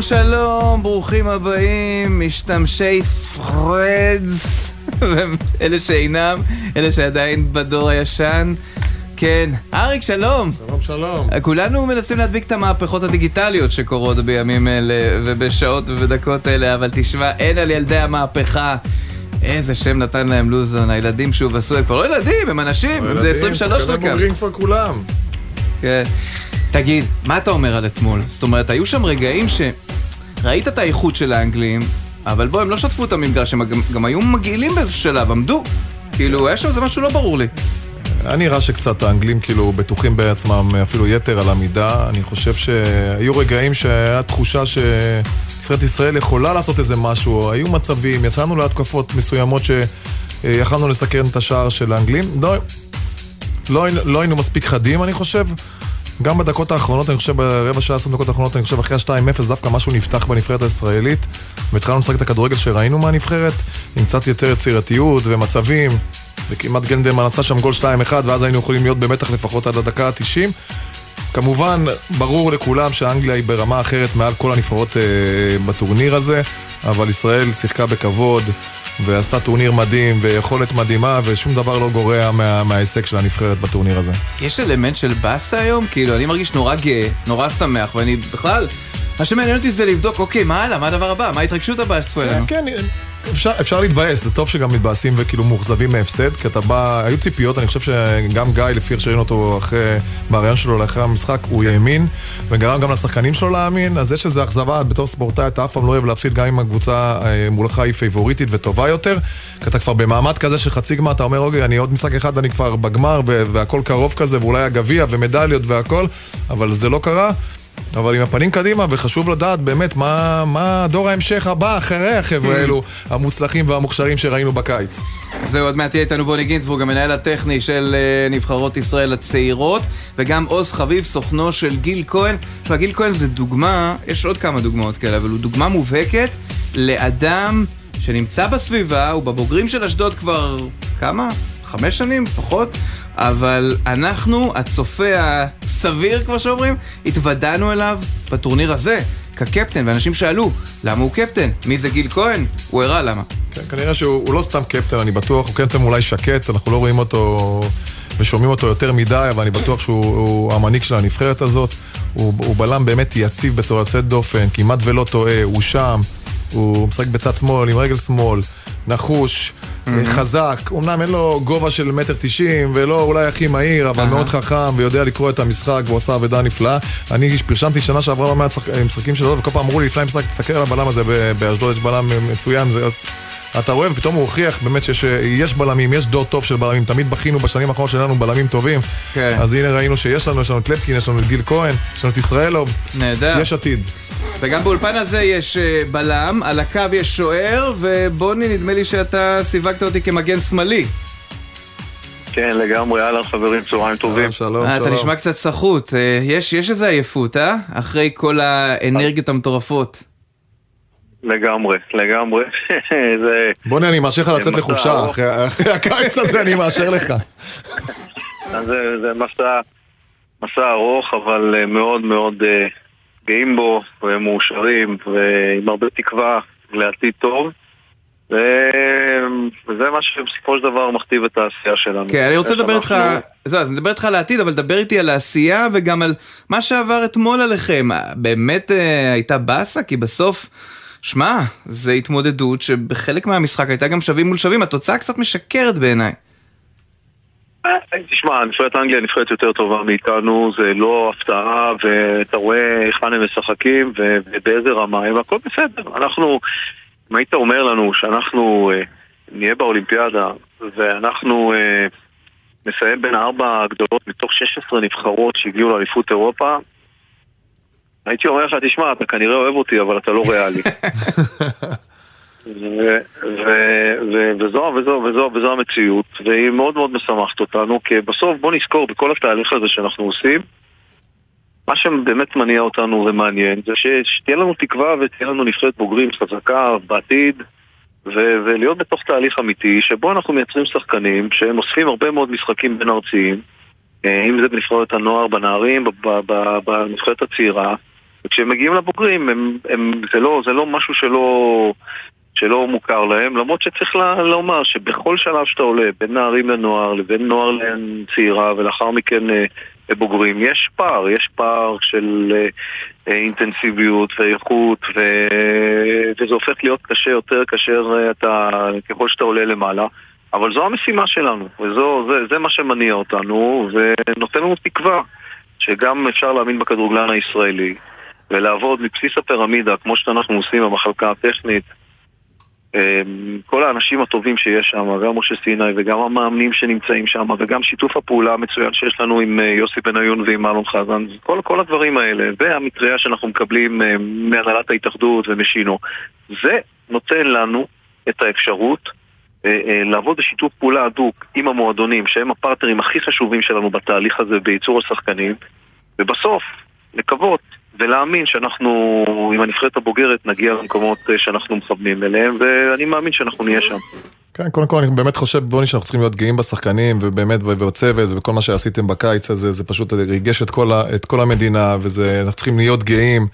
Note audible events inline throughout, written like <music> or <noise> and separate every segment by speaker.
Speaker 1: שלום שלום, ברוכים הבאים, משתמשי פרדס, <laughs> אלה שאינם, אלה שעדיין בדור הישן. כן, אריק שלום.
Speaker 2: שלום שלום.
Speaker 1: כולנו מנסים להדביק את המהפכות הדיגיטליות שקורות בימים אלה ובשעות ובדקות אלה, אבל תשמע, אין על ילדי המהפכה. איזה שם נתן להם לוזון, הילדים שוב עשו, הם כבר לא ילדים, הם אנשים, זה 23
Speaker 2: חלקם.
Speaker 1: חלקם.
Speaker 2: בוגרים כבר כולם.
Speaker 1: כן. תגיד, מה אתה אומר על אתמול? זאת אומרת, היו שם רגעים שראית את האיכות של האנגלים, אבל בוא, הם לא שטפו את המגרש, הם גם, גם היו מגעילים באיזשהו שלב, עמדו. כאילו, היה שם איזה משהו לא ברור לי.
Speaker 2: היה נראה שקצת האנגלים כאילו בטוחים בעצמם אפילו יתר על המידה. אני חושב שהיו רגעים שהיה תחושה שנבחרת ישראל יכולה לעשות איזה משהו. היו מצבים, יצאנו להתקפות מסוימות שיכלנו לסכן את השער של האנגלים. לא, לא, לא היינו מספיק חדים, אני חושב. גם בדקות האחרונות, אני חושב, ברבע שעה, עשרים דקות האחרונות, אני חושב, אחרי ה-2-0, דווקא משהו נפתח בנבחרת הישראלית, והתחלנו לשחק את הכדורגל שראינו מהנבחרת, עם קצת יותר יצירתיות ומצבים, וכמעט גנדלמן עשה שם גול 2-1, ואז היינו יכולים להיות במתח לפחות עד הדקה ה-90. כמובן, ברור לכולם שאנגליה היא ברמה אחרת מעל כל הנבחרות אה, בטורניר הזה, אבל ישראל שיחקה בכבוד. ועשתה טורניר מדהים ויכולת מדהימה ושום דבר לא גורע מה, מההישג של הנבחרת בטורניר הזה.
Speaker 1: יש אלמנט של באסה היום? כאילו, אני מרגיש נורא גאה, נורא שמח, ואני בכלל, מה שמעניין אותי זה לבדוק, אוקיי, מה הלאה, מה הדבר הבא, מה ההתרגשות הבאה שצפויה לנו?
Speaker 2: כן, אפשר, אפשר להתבאס, זה טוב שגם מתבאסים וכאילו מאוכזבים מהפסד, כי אתה בא, היו ציפיות, אני חושב שגם גיא, לפי איך שראינו אותו אחרי, מהרעיון שלו לאחרי המשחק, הוא האמין, וגרם גם לשחקנים שלו להאמין, אז יש איזו אכזבה, בתור ספורטאי אתה אף פעם לא אוהב להפסיד גם אם הקבוצה מולך היא פייבוריטית וטובה יותר, כי אתה כבר במעמד כזה של חצי גמר, אתה אומר, אוקיי, אני עוד משחק אחד, אני כבר בגמר, והכל קרוב כזה, ואולי הגביע ומדליות והכל, אבל זה לא קרה. אבל עם הפנים קדימה, וחשוב לדעת באמת מה, מה דור ההמשך הבא אחרי החבר'ה האלו, המוצלחים והמוכשרים שראינו בקיץ.
Speaker 1: זהו, עוד מעט תהיה איתנו בוני גינצבורג, המנהל הטכני של uh, נבחרות ישראל הצעירות, וגם עוז חביב, סוכנו של גיל כהן. תשמע, גיל כהן זה דוגמה, יש עוד כמה דוגמאות כאלה, אבל הוא דוגמה מובהקת לאדם שנמצא בסביבה, הוא בבוגרים של אשדוד כבר כמה? חמש שנים? פחות? אבל אנחנו, הצופה הסביר, כמו שאומרים, התוודענו אליו בטורניר הזה, כקפטן, ואנשים שאלו, למה הוא קפטן? מי זה גיל כהן? הוא הראה למה.
Speaker 2: כן, כנראה שהוא לא סתם קפטן, אני בטוח, הוא קפטן אולי שקט, אנחנו לא רואים אותו ושומעים אותו יותר מדי, אבל אני בטוח שהוא המנהיג של הנבחרת הזאת. הוא, הוא בלם באמת יציב בצורה יוצאת דופן, כמעט ולא טועה, הוא שם, הוא משחק בצד שמאל עם רגל שמאל, נחוש. Mm-hmm. חזק, אמנם אין לו גובה של מטר תשעים ולא אולי הכי מהיר, אבל uh-huh. מאוד חכם ויודע לקרוא את המשחק והוא עושה עבודה נפלאה. אני פרשמתי שנה שעברה לא מעט משחקים שלו וכל פעם אמרו לי לפני המשחק תסתכל על הבלם הזה באשדוד יש בלם מצוין, אז אתה רואה ופתאום הוא הוכיח באמת שיש בלמים, יש דור טוב של בלמים, תמיד בכינו בשנים האחרונות שלנו בלמים טובים. כן. אז הנה ראינו שיש לנו, יש לנו את לפקין, יש לנו את גיל כהן, יש לנו את ישראלוב.
Speaker 1: נהדר.
Speaker 2: יש עתיד.
Speaker 1: וגם באולפן הזה יש בלם, על הקו יש שוער, ובוני, נדמה לי שאתה סיווגת אותי כמגן שמאלי.
Speaker 3: כן, לגמרי, אהלן חברים, צהריים טובים.
Speaker 2: שלום, שלום.
Speaker 1: אתה נשמע קצת סחוט, יש, יש איזה עייפות, אה? אחרי כל האנרגיות המטורפות.
Speaker 3: לגמרי, לגמרי. <laughs>
Speaker 2: זה... בוני, אני מאשר לך לצאת לחופשה, אחרי הקיץ הזה אני מאשר לך.
Speaker 3: זה, זה מסע, מסע ארוך, אבל מאוד מאוד גאים בו, ומאושרים, ועם הרבה תקווה לעתיד טוב. וזה מה שבסופו של דבר מכתיב את העשייה שלנו.
Speaker 1: כן, אני רוצה לדבר איתך, זהו, אז נדבר איתך על העתיד, אבל דבר איתי על העשייה וגם על מה שעבר אתמול עליכם. באמת הייתה באסה? כי בסוף... שמע, זו התמודדות שבחלק מהמשחק הייתה גם שווים מול שווים, התוצאה קצת משקרת בעיניי.
Speaker 3: תשמע, נבחרת אנגליה נבחרת יותר טובה מאיתנו, זה לא הפתעה, ואתה רואה היכן הם משחקים ובאיזה רמה הם, הכל בסדר. אנחנו, אם היית אומר לנו שאנחנו נהיה באולימפיאדה, ואנחנו נסיים בין ארבע הגדולות מתוך 16 נבחרות שהגיעו לאליפות אירופה, הייתי אומר לך, תשמע, אתה כנראה אוהב אותי, אבל אתה לא ריאלי. <laughs> וזו, וזו, וזו, וזו המציאות, והיא מאוד מאוד משמחת אותנו, כי בסוף בוא נזכור בכל התהליך הזה שאנחנו עושים, מה שבאמת מניע אותנו ומעניין זה שתהיה לנו תקווה ותהיה לנו נבחרת בוגרים חזקה בעתיד ולהיות בתוך תהליך אמיתי שבו אנחנו מייצרים שחקנים שהם אוספים הרבה מאוד משחקים בין ארציים אם זה בנבחרת הנוער, בנערים, בנבחרת הצעירה וכשהם מגיעים לבוגרים, הם, הם, זה, לא, זה לא משהו שלא, שלא מוכר להם, למרות שצריך לומר שבכל שלב שאתה עולה, בין נערים לנוער, לבין נוער לצעירה, ולאחר מכן אה, לבוגרים, יש פער, יש פער של אה, אה, אינטנסיביות ואיכות, ו... וזה הופך להיות קשה יותר כאשר אתה, ככל שאתה עולה למעלה. אבל זו המשימה שלנו, וזה מה שמניע אותנו, ונותן לנו תקווה שגם אפשר להאמין בכדורגלן הישראלי, ולעבוד מבסיס הפירמידה, כמו שאנחנו עושים במחלקה הטכנית, כל האנשים הטובים שיש שם, גם משה סיני וגם המאמנים שנמצאים שם וגם שיתוף הפעולה המצוין שיש לנו עם אה, יוסי בניון ועם אלון חזן כל, כל הדברים האלה והמטריה שאנחנו מקבלים אה, מהנהלת ההתאחדות ומשינו זה נותן לנו את האפשרות אה, לעבוד בשיתוף פעולה הדוק עם המועדונים שהם הפרטנרים הכי חשובים שלנו בתהליך הזה בייצור השחקנים ובסוף לקוות ולהאמין שאנחנו, עם הנבחרת הבוגרת, נגיע למקומות אה, שאנחנו מכוונים אליהם, ואני מאמין שאנחנו נהיה שם.
Speaker 2: כן, קודם כל אני באמת חושב, בוני, שאנחנו צריכים להיות גאים בשחקנים, ובאמת, ובצוות, ובכל מה שעשיתם בקיץ הזה, זה פשוט ריגש את כל, את כל המדינה, ואנחנו צריכים להיות גאים,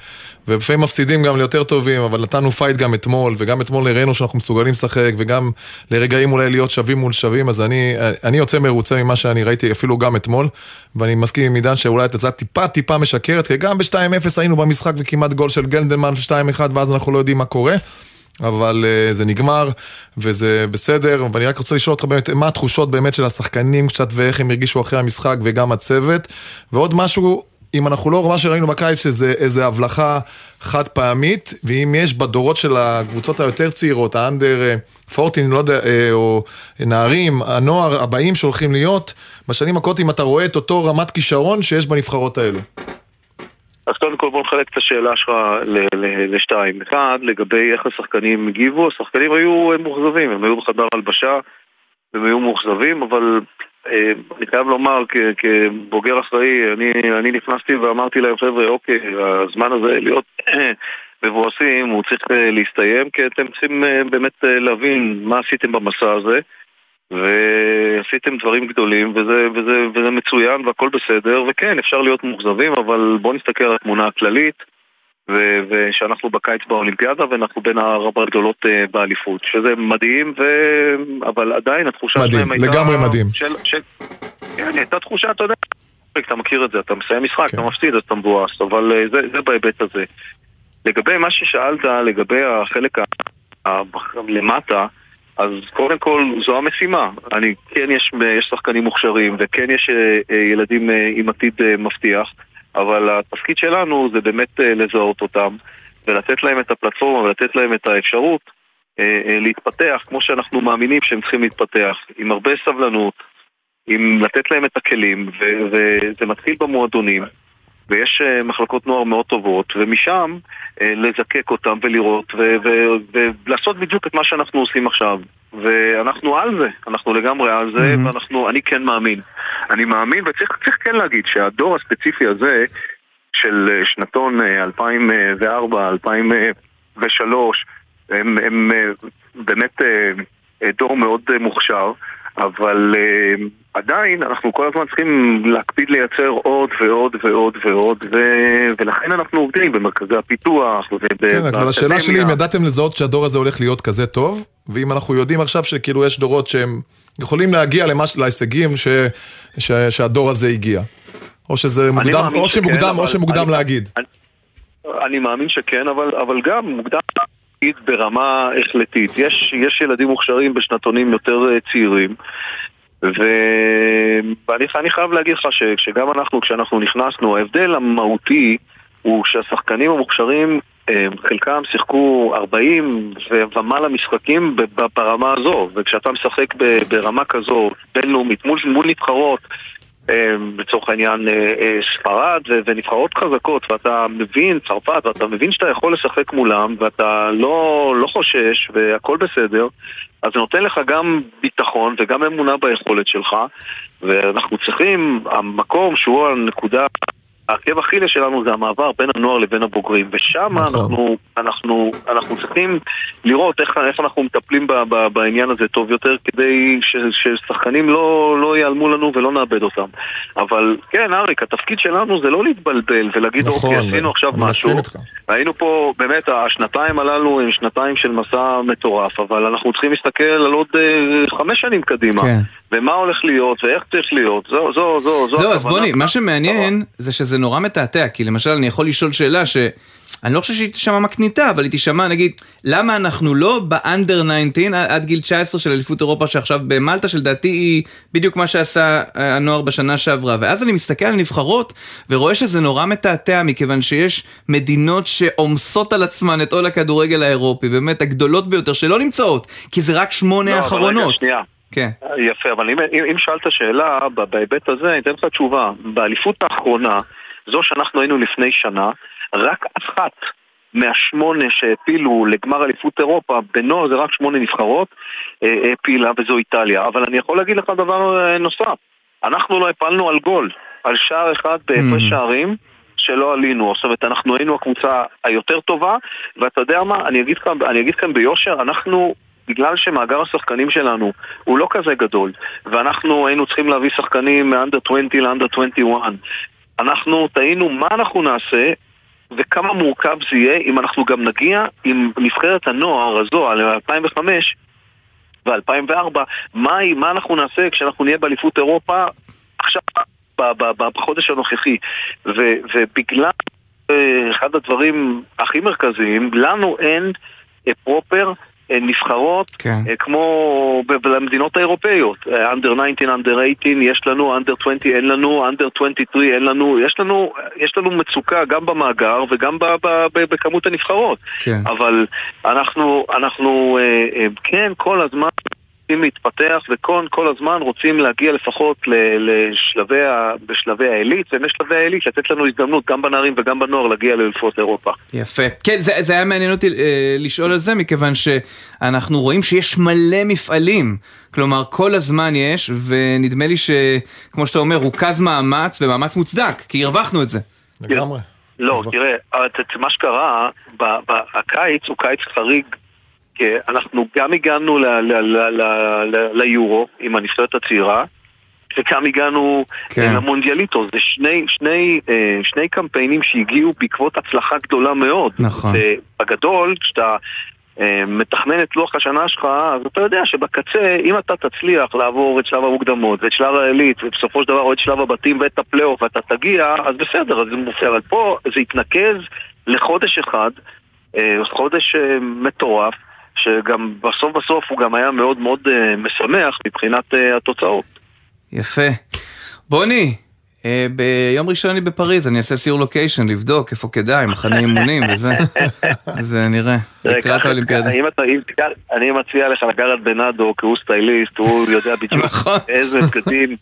Speaker 2: ולפעמים מפסידים גם ליותר טובים, אבל נתנו פייט גם אתמול, וגם אתמול הראינו שאנחנו מסוגלים לשחק, וגם לרגעים אולי להיות שווים מול שווים, אז אני, אני יוצא מרוצה ממה שאני ראיתי אפילו גם אתמול, ואני מסכים עם עידן שאולי התוצאה טיפה טיפה משקרת, כי גם ב-2-0 היינו במשחק וכמעט גול של גלדנמן 2-1, ואז אנחנו לא יודעים מה קורה. אבל uh, זה נגמר וזה בסדר, ואני רק רוצה לשאול אותך באמת, מה התחושות באמת של השחקנים קצת ואיך הם הרגישו אחרי המשחק וגם הצוות, ועוד משהו, אם אנחנו לא, מה שראינו בקיץ שזה איזה הבלחה חד פעמית, ואם יש בדורות של הקבוצות היותר צעירות, האנדר פורטין, לא יודע, אה, או נערים, הנוער הבאים שהולכים להיות, בשנים הקודמות אם אתה רואה את אותו רמת כישרון שיש בנבחרות האלו.
Speaker 3: אז קודם כל בוא נחלק את השאלה שלך לשתיים. אחד, לגבי איך השחקנים הגיבו, השחקנים היו מאוכזבים, הם היו בחדר הלבשה, הם היו מאוכזבים, אבל אה, אני חייב לומר כבוגר אחראי, אני, אני נכנסתי ואמרתי להם, חבר'ה, אוקיי, הזמן הזה להיות מבואסים, הוא צריך אה, להסתיים, כי אתם צריכים אה, באמת להבין מה עשיתם במסע הזה. ועשיתם דברים גדולים וזה, וזה, וזה מצוין והכל בסדר וכן אפשר להיות מאוכזבים אבל בואו נסתכל על התמונה הכללית ו- ושאנחנו בקיץ באולימפיאדה ואנחנו בין הרבה הגדולות uh, באליפות שזה מדהים ו... אבל עדיין התחושה
Speaker 2: מדהים, שלהם הייתה... לגמרי מדהים. של,
Speaker 3: של... כן, הייתה תחושה, אתה יודע, אתה מכיר את זה, אתה מסיים משחק, כן. אתה מפסיד אתה מבואס אבל uh, זה, זה בהיבט הזה. לגבי מה ששאלת, לגבי החלק ה... ה... למטה אז קודם כל זו המשימה. אני, כן יש, יש שחקנים מוכשרים וכן יש אה, אה, ילדים אה, עם עתיד מבטיח, אבל התפקיד שלנו זה באמת לזהות אותם ולתת להם את הפלטפורמה ולתת להם את האפשרות להתפתח כמו שאנחנו מאמינים שהם צריכים להתפתח, עם הרבה סבלנות, עם לתת להם את הכלים, וזה מתחיל במועדונים. ויש אה, מחלקות נוער מאוד טובות, ומשם אה, לזקק אותם ולראות ולעשות בדיוק את מה שאנחנו עושים עכשיו. ואנחנו על זה, אנחנו לגמרי על זה, mm-hmm. ואנחנו, אני כן מאמין. אני מאמין, וצריך כן להגיד שהדור הספציפי הזה של אה, שנתון 2004, 2003, הם, הם באמת דור מאוד מוכשר. אבל uh, עדיין אנחנו כל הזמן צריכים להקפיד לייצר עוד ועוד ועוד ועוד ו... ולכן אנחנו עובדים במרכזי הפיתוח
Speaker 2: כן, אבל השאלה שלי אם ידעתם לזהות שהדור הזה הולך להיות כזה טוב ואם אנחנו יודעים עכשיו שכאילו יש דורות שהם יכולים להגיע למש... להישגים ש... ש... שהדור הזה הגיע. או שזה מוקדם, או שמוקדם, או שמוקדם אני, להגיד.
Speaker 3: אני, אני מאמין שכן, אבל, אבל גם מוקדם ברמה החלטית. יש, יש ילדים מוכשרים בשנתונים יותר אה, צעירים ואני חייב להגיד לך שגם אנחנו, כשאנחנו נכנסנו, ההבדל המהותי הוא שהשחקנים המוכשרים, אה, חלקם שיחקו 40 ומעלה משחקים ברמה הזו, וכשאתה משחק ברמה כזו, בינלאומית, מול, מול נבחרות לצורך העניין אה, אה, ספרד ונבחרות חזקות ואתה מבין, צרפת, ואתה מבין שאתה יכול לשחק מולם ואתה לא, לא חושש והכל בסדר אז זה נותן לך גם ביטחון וגם אמונה ביכולת שלך ואנחנו צריכים, המקום שהוא הנקודה העקב אכילס שלנו זה המעבר בין הנוער לבין הבוגרים, ושם
Speaker 2: נכון.
Speaker 3: אנחנו, אנחנו, אנחנו צריכים לראות איך, איך אנחנו מטפלים ב, ב, בעניין הזה טוב יותר, כדי ש, ששחקנים לא, לא ייעלמו לנו ולא נאבד אותם. אבל כן, אריק, התפקיד שלנו זה לא להתבלבל ולהגיד,
Speaker 2: נכון,
Speaker 3: אוקיי, עשינו עכשיו משהו.
Speaker 2: איתך.
Speaker 3: היינו פה, באמת, השנתיים הללו הם שנתיים של מסע מטורף, אבל אנחנו צריכים להסתכל על עוד אה, חמש שנים קדימה.
Speaker 1: כן.
Speaker 3: ומה הולך להיות, ואיך צריך להיות, זו, זו, זו, זו
Speaker 1: זהו, אז. בוני, מה שמעניין זה שזה נורא מתעתע, כי למשל אני יכול לשאול שאלה שאני לא חושב שהיא תשמע מקניטה, אבל היא תשמע נגיד, למה אנחנו לא באנדר 19 עד- גיל 19 של אליפות אירופה שעכשיו במלטה, שלדעתי היא בדיוק מה שעשה אה, הנוער בשנה שעברה, ואז אני מסתכל על נבחרות ורואה שזה נורא מתעתע, מכיוון שיש מדינות שעומסות על עצמן את עול הכדורגל האירופי, באמת הגדולות ביותר, שלא נמצאות, כי זה רק שמונה
Speaker 3: לא, אבל
Speaker 1: האחרונות.
Speaker 3: רגע, שנייה.
Speaker 1: כן.
Speaker 3: יפה, אבל אם, אם, אם שאלת שאלה בהיבט הזה, אני אתן לך תשובה. באליפות האחרונה, זו שאנחנו היינו לפני שנה, רק אחת מהשמונה שהעפילו לגמר אליפות אירופה, בנוער זה רק שמונה נבחרות, אה, העפילה וזו איטליה. אבל אני יכול להגיד לך דבר אה, נוסף, אנחנו לא הפלנו על גול, על שער אחד בהפרש
Speaker 1: Mhm.
Speaker 3: שערים. שלא עלינו, זאת אומרת אנחנו היינו הקבוצה היותר טובה ואתה יודע מה, אני אגיד כאן, אני אגיד כאן ביושר, אנחנו בגלל שמאגר השחקנים שלנו הוא לא כזה גדול ואנחנו היינו צריכים להביא שחקנים מאנדר 20 לאנדר 21 אנחנו טעינו מה אנחנו נעשה וכמה מורכב זה יהיה אם אנחנו גם נגיע עם נבחרת הנוער הזו על 2005 ו-2004 מה, מה אנחנו נעשה כשאנחנו נהיה באליפות אירופה עכשיו בחודש הנוכחי. ו- ובגלל אה, אחד הדברים הכי מרכזיים לנו אין פרופר נבחרות
Speaker 1: כן.
Speaker 3: אה, כמו במדינות האירופאיות, אנדר 19, אנדר 18 יש לנו, אנדר 20 אין לנו, אנדר 23 אין לנו, יש לנו, יש לנו מצוקה גם במאגר וגם ב- ב- ב- בכמות הנבחרות.
Speaker 1: כן.
Speaker 3: אבל אנחנו, אנחנו אה, אה, כן כל הזמן רוצים להתפתח וכל כל הזמן רוצים להגיע לפחות ל- לשלבי, ה- בשלבי העילית ומשלבי העילית לתת לנו הזדמנות גם בנערים וגם בנוער להגיע לאליפות אירופה.
Speaker 1: יפה. כן, זה, זה היה מעניין אותי אה, לשאול על זה, מכיוון שאנחנו רואים שיש מלא מפעלים. כלומר, כל הזמן יש, ונדמה לי שכמו שאתה אומר, רוכז מאמץ, ומאמץ מוצדק, כי הרווחנו את זה.
Speaker 2: לגמרי.
Speaker 3: לא, תראה, מה שקרה, הקיץ הוא קיץ חריג. כי אנחנו גם הגענו ליורו עם הנבחרת הצעירה, וגם הגענו
Speaker 1: כן.
Speaker 3: כן. למונדיאליטו. זה שני, שני, אה, שני קמפיינים שהגיעו בעקבות הצלחה גדולה מאוד.
Speaker 1: נכון.
Speaker 3: בגדול, כשאתה אה, מתכנן את לוח השנה שלך, אז אתה יודע שבקצה, אם אתה תצליח לעבור את שלב המוקדמות ואת שלב העילית, ובסופו של דבר או את שלב הבתים ואת הפלייאוף ואתה תגיע, אז בסדר, אז זה מופיע. אבל פה זה התנקז לחודש אחד, אה, חודש אה, מטורף, שגם בסוף בסוף הוא גם היה מאוד מאוד אה, משמח מבחינת אה, התוצאות.
Speaker 1: יפה. בוני, אה, ביום ראשון אני בפריז, אני אעשה סיור לוקיישן, לבדוק איפה כדאי, מחנה אימונים וזה. <laughs> אז אה, נראה, לקראת האולימפיאדה.
Speaker 3: אם אתה, אם תיקח, אני מציע לך לקחת בנאדו, כי הוא סטייליסט, הוא יודע בדיוק <laughs>
Speaker 1: נכון.
Speaker 3: איזה בגדים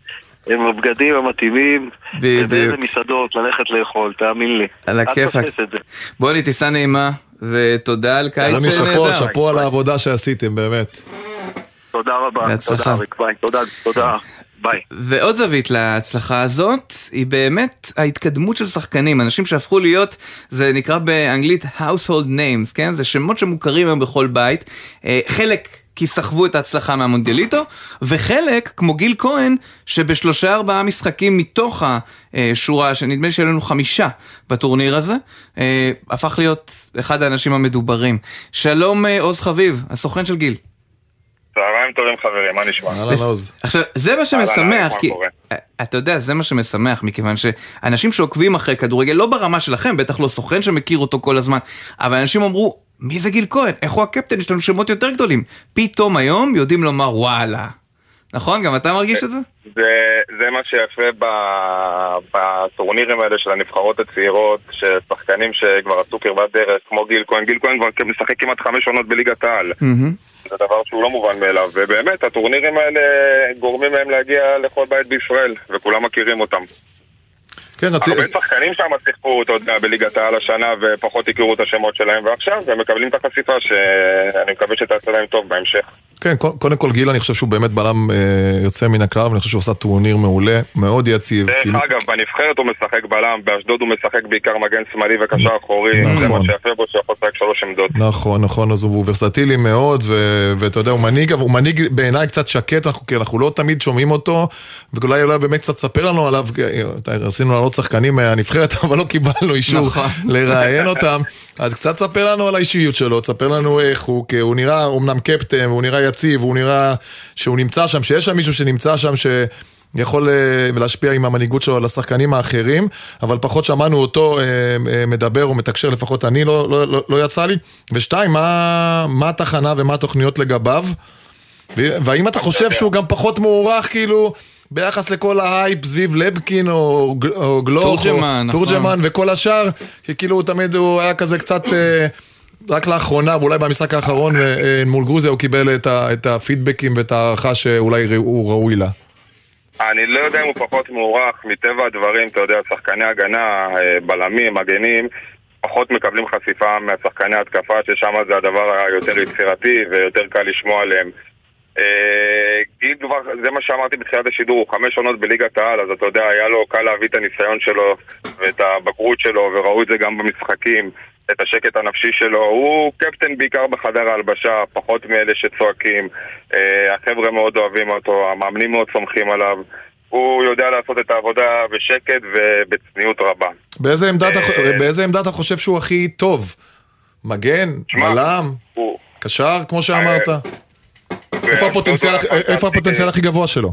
Speaker 3: הם הבגדים המתאימים,
Speaker 1: בדיוק.
Speaker 3: ובאיזה מסעדות ללכת לאכול, תאמין לי. עלא כיפאק.
Speaker 1: בוני, טיסה נעימה, ותודה על קיץ אה,
Speaker 2: שאפו,
Speaker 1: נהדר.
Speaker 2: שאפו על העבודה שעשיתם, באמת.
Speaker 3: תודה רבה.
Speaker 1: בהצלחה.
Speaker 3: תודה ביי. תודה, תודה. ביי.
Speaker 1: ועוד זווית להצלחה הזאת, היא באמת ההתקדמות של שחקנים, אנשים שהפכו להיות, זה נקרא באנגלית household names, כן? זה שמות שמוכרים היום בכל בית. אה, חלק כי סחבו את ההצלחה מהמונדיאליטו, וחלק, כמו גיל כהן, שבשלושה ארבעה משחקים מתוך השורה, שנדמה לי שהיו לנו חמישה בטורניר הזה, אה, הפך להיות אחד האנשים המדוברים. שלום אה, עוז חביב, הסוכן של גיל.
Speaker 4: צהריים טובים חברים, מה נשמע?
Speaker 2: אהלן עוז.
Speaker 1: עכשיו, זה מה שמשמח, כי...
Speaker 4: קורה?
Speaker 1: אתה יודע, זה מה שמשמח, מכיוון שאנשים שעוקבים אחרי כדורגל, לא ברמה שלכם, בטח לא סוכן שמכיר אותו כל הזמן, אבל אנשים אמרו, מי זה גיל כהן? איך הוא הקפטן? יש לנו שמות יותר גדולים. פתאום היום יודעים לומר וואלה. נכון? גם אתה מרגיש את זה?
Speaker 4: זה, זה מה שיפה בטורנירים האלה של הנבחרות הצעירות, ששחקנים שכבר עשו קרבת דרך, כמו גיל כהן, גיל כהן כבר משחק כמעט חמש עונות בליגת העל.
Speaker 1: מהמם.
Speaker 4: זה דבר שהוא לא מובן מאליו, ובאמת הטורנירים האלה גורמים להם להגיע לכל בית בישראל, וכולם מכירים אותם.
Speaker 2: כן, רציתי...
Speaker 4: הרבה שחקנים שם שיחקו, אתה יודע, בליגת העל השנה ופחות הכירו את השמות שלהם, ועכשיו הם מקבלים את החשיפה שאני מקווה שתעשה להם טוב בהמשך.
Speaker 2: כן, קודם כל גיל, אני חושב שהוא באמת בלם אה, יוצא מן הכלל, ואני חושב שהוא עושה טורניר מעולה, מאוד יציב.
Speaker 4: דרך
Speaker 2: כאילו...
Speaker 4: אגב, בנבחרת הוא משחק בלם, באשדוד הוא משחק בעיקר מגן שמאלי וקשר אחורי, נכון. זה מה שיפה בו שיכול לשחק שלוש עמדות.
Speaker 2: נכון, נכון, אז הוא ורסטילי מאוד, ו- ואתה יודע, הוא מנהיג, הוא מנהיג בעיניי קצת שקט, אנחנו, כי אנחנו לא תמיד שומעים אותו, ואולי אולי באמת קצת תספר לנו עליו, רצינו לעלות שחקנים מהנבחרת, אבל לא קיבלנו אישור נכון. לראיין אותם. אז קצת תספר לנו על האישיות שלו, תספר לנו איך הוא, כי הוא נראה אומנם קפטן, הוא נראה יציב, הוא נראה שהוא נמצא שם, שיש שם מישהו שנמצא שם ש... יכול אה, להשפיע עם המנהיגות שלו על השחקנים האחרים, אבל פחות שמענו אותו אה, אה, מדבר או מתקשר, לפחות אני לא, לא, לא, לא יצא לי. ושתיים, מה, מה התחנה ומה התוכניות לגביו? והאם אתה חושב שהוא גם פחות מוערך, כאילו, ביחס לכל ההייפ סביב לבקין או, או גלוך,
Speaker 1: תורג'מן,
Speaker 2: או תורג'מן נכון. וכל השאר, כי כאילו תמיד הוא היה כזה קצת... רק לאחרונה, ואולי במשחק האחרון מול גרוזיה הוא קיבל את, ה, את הפידבקים ואת ההערכה שאולי הוא ראוי לה.
Speaker 4: אני לא יודע אם הוא פחות מוערך, מטבע הדברים, אתה יודע, שחקני הגנה, אה, בלמים, מגנים, פחות מקבלים חשיפה מהשחקני התקפה, ששם זה הדבר היותר יצירתי ויותר קל לשמוע עליהם. אה, גיל כבר, זה מה שאמרתי בתחילת השידור, הוא חמש עונות בליגת העל, אז אתה יודע, היה לו קל להביא את הניסיון שלו ואת הבגרות שלו, וראו את זה גם במשחקים. את השקט הנפשי שלו. הוא קפטן בעיקר בחדר ההלבשה, פחות מאלה שצועקים. אה, החבר'ה מאוד אוהבים אותו, המאמנים מאוד סומכים עליו. הוא יודע לעשות את העבודה בשקט ובצניעות רבה.
Speaker 2: באיזה עמדה, אתה, אה, באיזה עמדה אתה חושב שהוא הכי טוב? מגן? מלם? קשר, כמו שאמרת? איפה הפוטנציאל הכי גבוה שלו?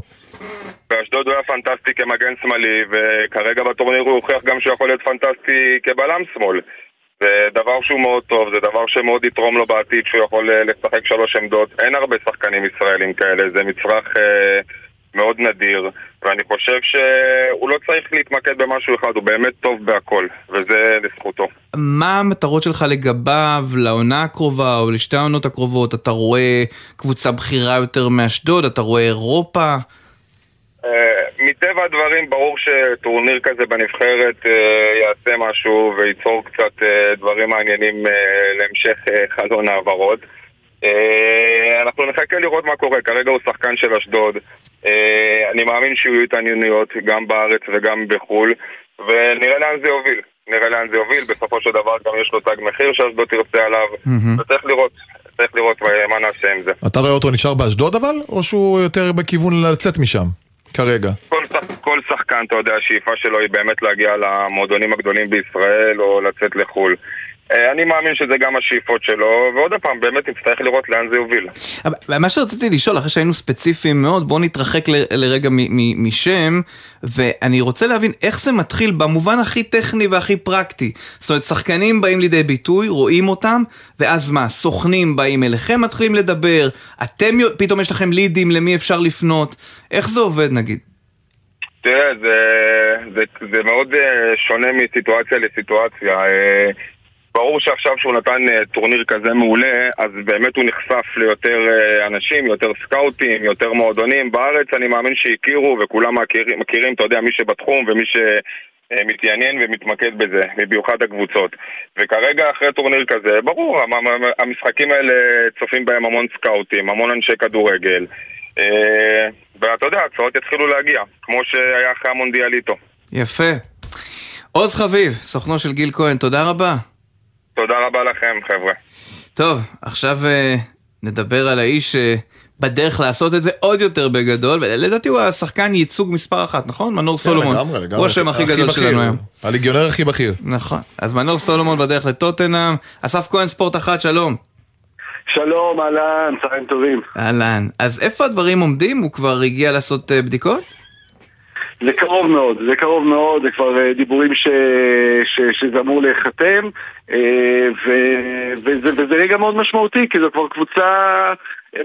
Speaker 4: באשדוד הוא היה פנטסטי כמגן שמאלי, וכרגע בטורניר הוא הוכיח גם שהוא יכול להיות פנטסטי כבלם שמאל. זה דבר שהוא מאוד טוב, זה דבר שמאוד יתרום לו בעתיד שהוא יכול אה, לשחק שלוש עמדות. אין הרבה שחקנים ישראלים כאלה, זה מצרך אה, מאוד נדיר, ואני חושב שהוא לא צריך להתמקד במשהו אחד, הוא באמת טוב בהכל, וזה לזכותו.
Speaker 1: מה המטרות שלך לגביו לעונה הקרובה או לשתי העונות הקרובות? אתה רואה קבוצה בכירה יותר מאשדוד? אתה רואה אירופה?
Speaker 4: אה, מטבע הדברים ברור שטורניר כזה בנבחרת אה, יעשה משהו וייצור קצת אה, דברים מעניינים להמשך חלון העברות. אנחנו נחכה לראות מה קורה, כרגע הוא שחקן של אשדוד. אני מאמין שיהיו התעניינויות גם בארץ וגם בחו"ל, ונראה לאן זה יוביל. נראה לאן זה יוביל, בסופו של דבר גם יש לו תג מחיר שאשדוד תרצה עליו, וצריך לראות. צריך לראות מה נעשה עם זה.
Speaker 2: אתה רואה אותו נשאר באשדוד אבל? או שהוא יותר בכיוון לצאת משם? כרגע.
Speaker 4: כל, כל שחקן, אתה יודע, השאיפה שלו היא באמת להגיע למועדונים הגדולים בישראל או לצאת לחו"ל. אה, אני מאמין שזה גם השאיפות שלו, ועוד פעם, באמת נצטרך לראות לאן זה יוביל.
Speaker 1: מה שרציתי לשאול, אחרי שהיינו ספציפיים מאוד, בואו נתרחק ל- לרגע משם, ואני רוצה להבין איך זה מתחיל במובן הכי טכני והכי פרקטי. זאת אומרת, שחקנים באים לידי ביטוי, רואים אותם, ואז מה, סוכנים באים אליכם, מתחילים לדבר, אתם, פתאום יש לכם לידים למי אפשר לפנות, איך זה עובד נגיד?
Speaker 4: תראה, זה, זה, זה מאוד אה, שונה מסיטואציה לסיטואציה. אה, ברור שעכשיו שהוא נתן uh, טורניר כזה מעולה, אז באמת הוא נחשף ליותר uh, אנשים, יותר סקאוטים, יותר מועדונים. בארץ אני מאמין שהכירו וכולם מכירים, מכירים, אתה יודע, מי שבתחום ומי שמתעניין ומתמקד בזה, במיוחד הקבוצות. וכרגע אחרי טורניר כזה, ברור, המשחקים האלה צופים בהם המון סקאוטים, המון אנשי כדורגל. ואתה יודע, הצעות יתחילו להגיע, כמו שהיה אחרי המונדיאל איתו.
Speaker 1: יפה. עוז חביב, סוכנו של גיל כהן, תודה רבה.
Speaker 4: תודה רבה לכם, חבר'ה.
Speaker 1: טוב, עכשיו uh, נדבר על האיש שבדרך uh, לעשות את זה עוד יותר בגדול, ולדעתי הוא השחקן ייצוג מספר אחת, נכון? מנור כן, סולומון.
Speaker 2: לגמרי, לגמרי.
Speaker 1: הוא השם הכי גדול. שלנו היום.
Speaker 2: הליגיונר הכי בכיר.
Speaker 1: נכון. אז מנור סולומון בדרך לטוטנהאם. אסף כהן, ספורט אחת, שלום.
Speaker 5: שלום, אהלן, צהריים טובים.
Speaker 1: אהלן. אז איפה הדברים עומדים? הוא כבר הגיע לעשות uh, בדיקות?
Speaker 5: זה קרוב מאוד, זה קרוב מאוד, זה כבר אה, דיבורים ש, ש, שזה אמור להיחתם, אה, ו, וזה, וזה רגע מאוד משמעותי, כי זו כבר קבוצה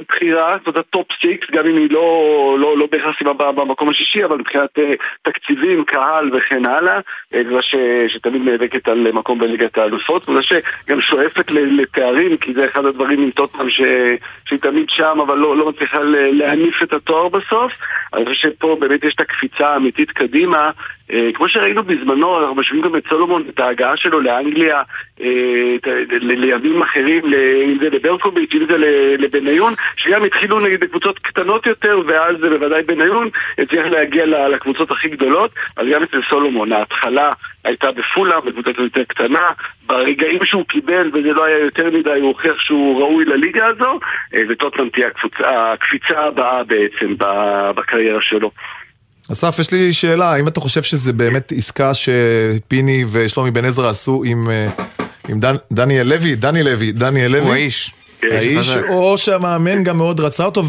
Speaker 5: בכירה, זאת ה top six, גם אם היא לא, לא, לא בהכרח סיימה במקום השישי, אבל מבחינת uh, תקציבים, קהל וכן הלאה, זו ש, שתמיד נאבקת על מקום בליגת האלופות, וזו שגם שואפת לתארים, כי זה אחד הדברים עם טוטנאם שהיא תמיד שם, אבל לא, לא מצליחה להניף את התואר בסוף, אני חושב שפה באמת יש את הקפיצה האמיתית קדימה, uh, כמו שראינו בזמנו, אנחנו משווים גם את סולומון, את ההגעה שלו לאנגליה, לימים אחרים, אם זה לברקוביץ', אם זה לבניון, שגם התחילו נגיד בקבוצות קטנות יותר, ואז בוודאי בניון הצליח להגיע לקבוצות הכי גדולות, אז גם אצל סולומון, ההתחלה הייתה בפולה, בקבוצה יותר קטנה, ברגעים שהוא קיבל, וזה לא היה יותר מדי, הוא הוכיח שהוא ראוי לליגה הזו, וטוטנאם תהיה הקפיצה הבאה בעצם בקריירה שלו.
Speaker 2: אסף, יש לי שאלה, האם אתה חושב שזה באמת עסקה שפיני ושלומי בן עזרא עשו עם, אה, עם דן, דניאל לוי? דני לוי, דניאל לוי.
Speaker 1: הוא האיש.
Speaker 2: האיש, או שהמאמן גם מאוד רצה אותו,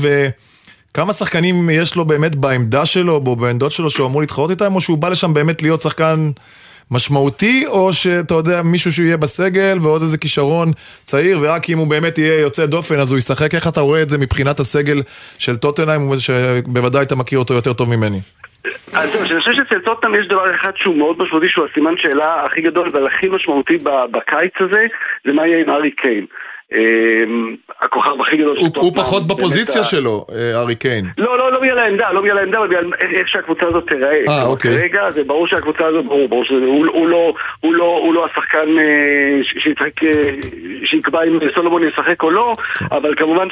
Speaker 2: וכמה שחקנים יש לו באמת בעמדה שלו, או בעמדות שלו שהוא אמור להתחרות איתם, או שהוא בא לשם באמת להיות שחקן משמעותי, או שאתה יודע, מישהו שיהיה בסגל ועוד איזה כישרון צעיר, ורק אם הוא באמת יהיה יוצא דופן אז הוא ישחק. איך אתה רואה את זה מבחינת הסגל של טוטנהיים, שבוודאי אתה מכיר אותו יותר טוב ממני?
Speaker 5: אז אני חושב שאצל טוטנאם יש דבר אחד שהוא מאוד משמעותי, שהוא הסימן שאלה הכי גדול והכי משמעותי בקיץ הזה, זה מה יהיה עם ארי קיין. אמ, הכוכב הכי גדול
Speaker 2: של טוטנאם. הוא פחות בפוזיציה שלו, אה, ארי קיין.
Speaker 5: לא, לא, לא בגלל העמדה, לא בגלל העמדה, אבל בגלל איך שהקבוצה הזאת תיראה.
Speaker 2: אה, אוקיי.
Speaker 5: כרגע זה ברור שהקבוצה הזאת, ברור, ברור שהוא לא, לא, לא השחקן אה, שיקבע אם סולומון ישחק או לא. אבל כמובן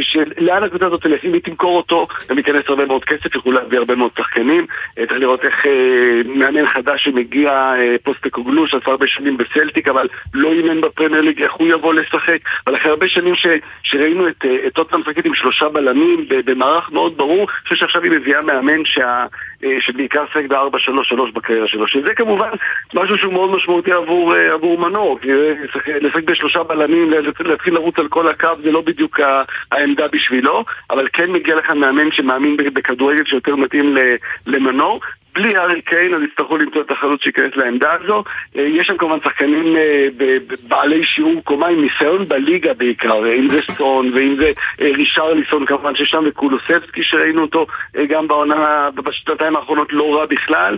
Speaker 5: שלאן הקבוצה הזאת תלך, אם היא תמכור אותו, גם ייכנס הרבה מאוד כסף, יוכלו להביא הרבה מאוד שחקנים. צריך לראות איך מאמן חדש שמגיע, פוסטקוגלו, שעשה הרבה שנים בסלטיק, אבל לא אימן בפרמייר ליג, איך הוא יבוא לשחק. אבל אחרי הרבה שנים ש, שראינו את, את טוטנאם משחקת עם שלושה בלמים במערך מאוד ברור, אני חושב שעכשיו היא מביאה מאמן שה, אה, שבעיקר שחק ב-4-3-3 בקריירה שלו, שזה כמובן משהו שהוא מאוד משמעותי עבור, אה, עבור מנור, כי אה, לשחק בשלושה בלמים, להתחיל לרוץ על כל הקו זה לא בדיוק העמדה בשבילו, אבל כן מגיע לך מאמן שמאמין בכדורגל שיותר מתאים למנור, בלי הארי קיין אז יצטרכו למצוא את החלוץ שייכנס לעמדה הזו. אה, יש שם כמובן שחקנים אה, בעלי שיעור קומה עם ניסיון בליגה בעיקר, אה, אם זה סון ואם זה רישרליסון כמובן ששם וקולוסבסקי שראינו אותו גם בעונה, בשנתיים האחרונות לא רע בכלל.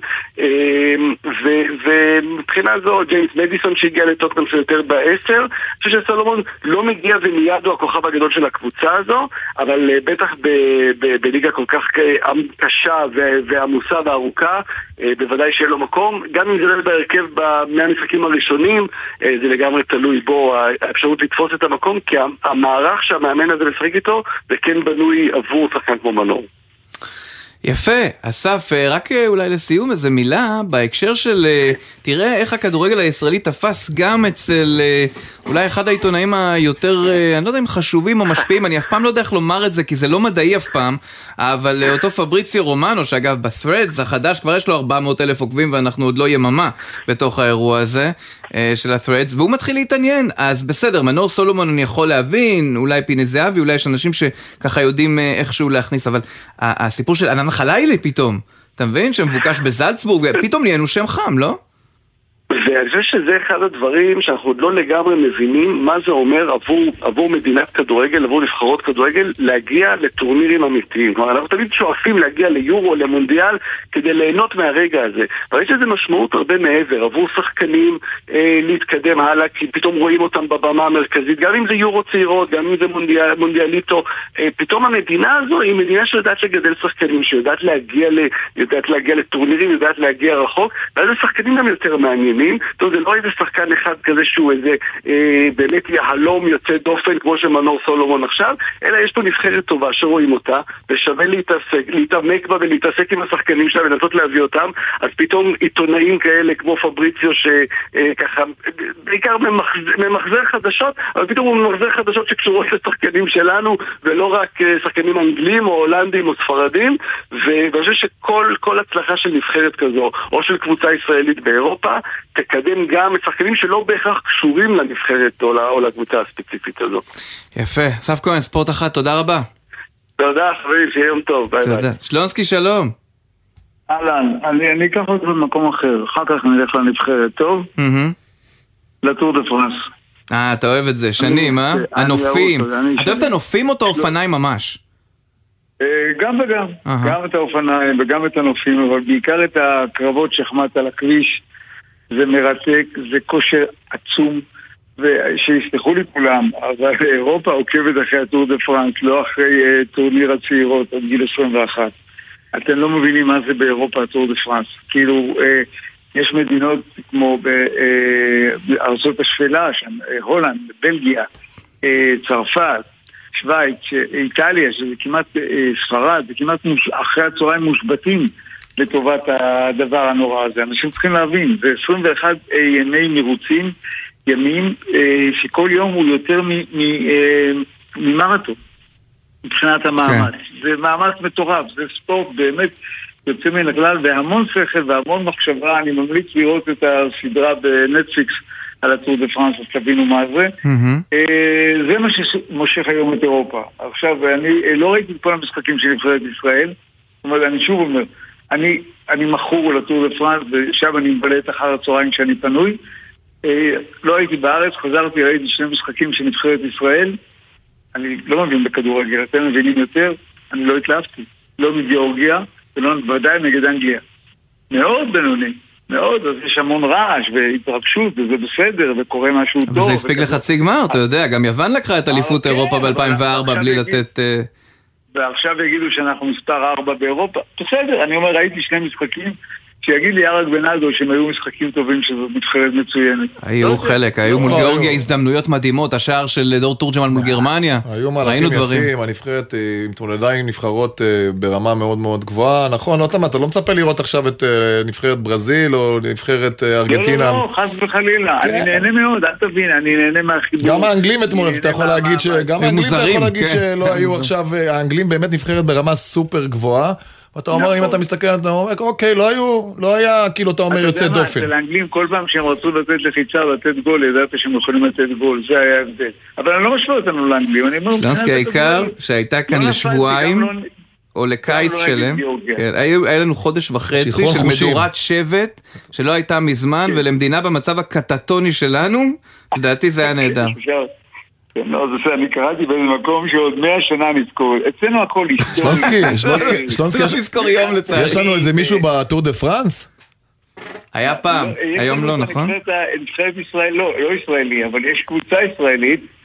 Speaker 5: ומבחינה זו ג'יימס מדיסון שהגיע לטוטנאם של יותר בעשר. אני חושב שסלומון לא מגיע ומיד הוא הכוכב הגדול של הקבוצה הזו, אבל בטח בליגה כל כך קשה ועמוסה וארוכה דקה, אה, בוודאי שיהיה לו מקום. גם אם זה לא בהרכב מהמשחקים הראשונים, אה, זה לגמרי תלוי בו, האפשרות לתפוס את המקום, כי המערך שהמאמן הזה משחק איתו, זה כן בנוי עבור שחקן כמו מנור.
Speaker 1: יפה, אסף, אה, רק אולי לסיום איזה מילה בהקשר של תראה איך הכדורגל הישראלי תפס גם אצל אולי אחד העיתונאים היותר, אני לא יודע אם חשובים או משפיעים, אני אף פעם לא יודע איך לומר את זה כי זה לא מדעי אף פעם, אבל אותו פבריציו רומנו, שאגב ב-threads החדש כבר יש לו 400 אלף עוקבים ואנחנו עוד לא יממה בתוך האירוע הזה של ה-threads, והוא מתחיל להתעניין, אז בסדר, מנור סולומון אני יכול להבין, אולי פיני זהבי, אולי יש אנשים שככה יודעים איכשהו להכניס, אבל הסיפור של ענן חלילי פתאום, אתה מבין? שמבוקש בזלצבורג, פתאום נהיינו שם חם, לא?
Speaker 5: ואני חושב שזה אחד הדברים שאנחנו עוד לא לגמרי מבינים מה זה אומר עבור, עבור מדינת כדורגל, עבור נבחרות כדורגל, להגיע לטורנירים אמיתיים. כלומר, אנחנו תמיד שואפים להגיע ליורו, למונדיאל, כדי ליהנות מהרגע הזה. אבל יש לזה משמעות הרבה מעבר, עבור שחקנים אה, להתקדם הלאה, כי פתאום רואים אותם בבמה המרכזית, גם אם זה יורו צעירות, גם אם זה מונדיאל, מונדיאליטו, אה, פתאום המדינה הזו היא מדינה שיודעת לגדל שחקנים, שיודעת להגיע, ל, להגיע לטורנירים, יודעת להגיע רחוק, ואז השחקנים גם יותר מעניינים. טוב, זה לא איזה שחקן אחד כזה שהוא איזה אה, באמת יהלום יוצא דופן כמו שמנור סולומון עכשיו, אלא יש פה נבחרת טובה שרואים אותה, ושווה להתעסק, להתעמק בה ולהתעסק עם השחקנים שלה ולנסות להביא אותם, אז פתאום עיתונאים כאלה כמו פבריציו שככה, אה, בעיקר ממחזר, ממחזר חדשות, אבל פתאום הוא ממחזר חדשות שקשורות לשחקנים שלנו, ולא רק אה, שחקנים אנגלים או הולנדים או ספרדים, ואני חושב שכל הצלחה של נבחרת כזו, או של קבוצה ישראלית באירופה, תקדם גם את שחקנים שלא בהכרח קשורים לנבחרת או לקבוצה הספציפית הזו.
Speaker 1: יפה. אסף כהן, ספורט אחת, תודה רבה.
Speaker 5: תודה, חברים, שיהיה יום טוב, ביי ביי.
Speaker 1: שלונסקי, שלום.
Speaker 6: אהלן, אני, אני אקח אותו במקום אחר, אחר כך נלך לנבחרת, טוב? לטור דה פרנס.
Speaker 1: אה, אתה אוהב את זה, שנים, אה? הנופים. אתה אוהב את הנופים או את האופניים ממש?
Speaker 6: אה, גם וגם, גם את האופניים וגם את הנופים, אבל בעיקר את הקרבות שחמט על הכביש. זה מרתק, זה כושר עצום, ושיסלחו לי כולם, אבל אירופה עוקבת אחרי הטור דה פרנס, לא אחרי uh, טורניר הצעירות עד גיל 21. אתם לא מבינים מה זה באירופה הטור דה פרנס. כאילו, uh, יש מדינות כמו בארצות השפלה, שם, הולנד, בלגיה, צרפת, שווייץ, איטליה, שזה כמעט ספרד, זה כמעט מוש... אחרי הצהריים מושבתים לטובת הדבר הנורא הזה. אנשים צריכים להבין, זה 21 ימי מרוצים, ימים שכל יום הוא יותר ממרתון. מבחינת המאמץ. כן. זה מאמץ מטורף, זה ספורט באמת יוצא מן הכלל והמון שכל והמון מחשבה. אני ממליץ לראות את הסדרה בנטפליקס על הטור דה פרנס, אז תבינו מה זה. Mm-hmm. זה מה שמושך היום את אירופה. עכשיו, אני לא ראיתי את כל המשחקים של נבחרת ישראל, זאת אומרת, אני שוב אומר, אני, אני מכור לטור דה פרנס ושם אני מבלה את אחר הצהריים כשאני פנוי. אה, לא הייתי בארץ, חזרתי, ראיתי שני משחקים של נבחרת ישראל. אני לא מבין בכדורגל, אתם מבינים יותר, אני לא התלהבתי. לא מגיאורגיה, ולא ודאי נגד אנגליה. מאוד בינוני. מאוד, אז יש המון רעש והתרגשות, וזה בסדר, וקורה משהו טוב.
Speaker 1: אבל זה הספיק לחצי גמר, אתה יודע, גם יוון לקחה את אליפות אוקיי, אירופה ב-2004 בלי לתת...
Speaker 6: ועכשיו יגידו שאנחנו מספר 4 באירופה. בסדר, אני אומר, ראיתי שני משחקים. שיגיד לי ארק בנאדו שהם היו משחקים טובים שזו נבחרת מצוינת.
Speaker 1: היו לא חלק, היו מול גיאורגיה הזדמנויות מדהימות, השער של דור תורג'מן מול גרמניה.
Speaker 2: היו מהלכים יפים, הנבחרת אה, התמודדה עם נבחרות אה, ברמה מאוד מאוד גבוהה. נכון, עוד פעם, אתה לא מצפה לראות עכשיו את אה, נבחרת ברזיל או נבחרת ארגנטינה.
Speaker 6: לא, לא, לא, חס וחלילה. אני כן. נהנה מאוד, אל תבין, אני נהנה מהחיבור.
Speaker 2: גם האנגלים אתמול, אתה יכול להגיד שגם האנגלים אתה יכול להגיד כן. שלא <laughs> היו עכשיו, האנגלים באמת נבחרת ברמה סופר גבוהה. ואתה אומר, אם נכון. אתה מסתכל, אתה אומר, אוקיי, לא היו, לא היה, כאילו, אתה אומר, יוצא דופן. אתה
Speaker 6: יודע מה, לאנגלים, כל פעם שהם רצו לתת לחיצה לתת גול, ידעת שהם יכולים לתת גול, זה היה ההבדל. אבל אני לא משווה אותנו לאנגלים, אני אומר...
Speaker 1: שלונסקי, העיקר שהייתה כאן לא לשבועיים... לא- או לקיץ לא שלם, כן, היה לנו חודש וחצי של מדורת שבט שלא הייתה מזמן, כן. ולמדינה במצב הקטטוני שלנו, לדעתי זה היה כן, נהדר.
Speaker 6: כן, לא, זה אני קראתי באיזה מקום שעוד מאה שנה נזכור. אצלנו הכל היסטורי.
Speaker 2: שלונסקי, שלונסקי,
Speaker 1: יום לצערי.
Speaker 2: יש לנו איזה מישהו בטור דה פרנס?
Speaker 1: היה פעם, לא, היום לא, נכון?
Speaker 6: נבחרת ישראל, לא, לא ישראלי, אבל יש קבוצה ישראלית אה,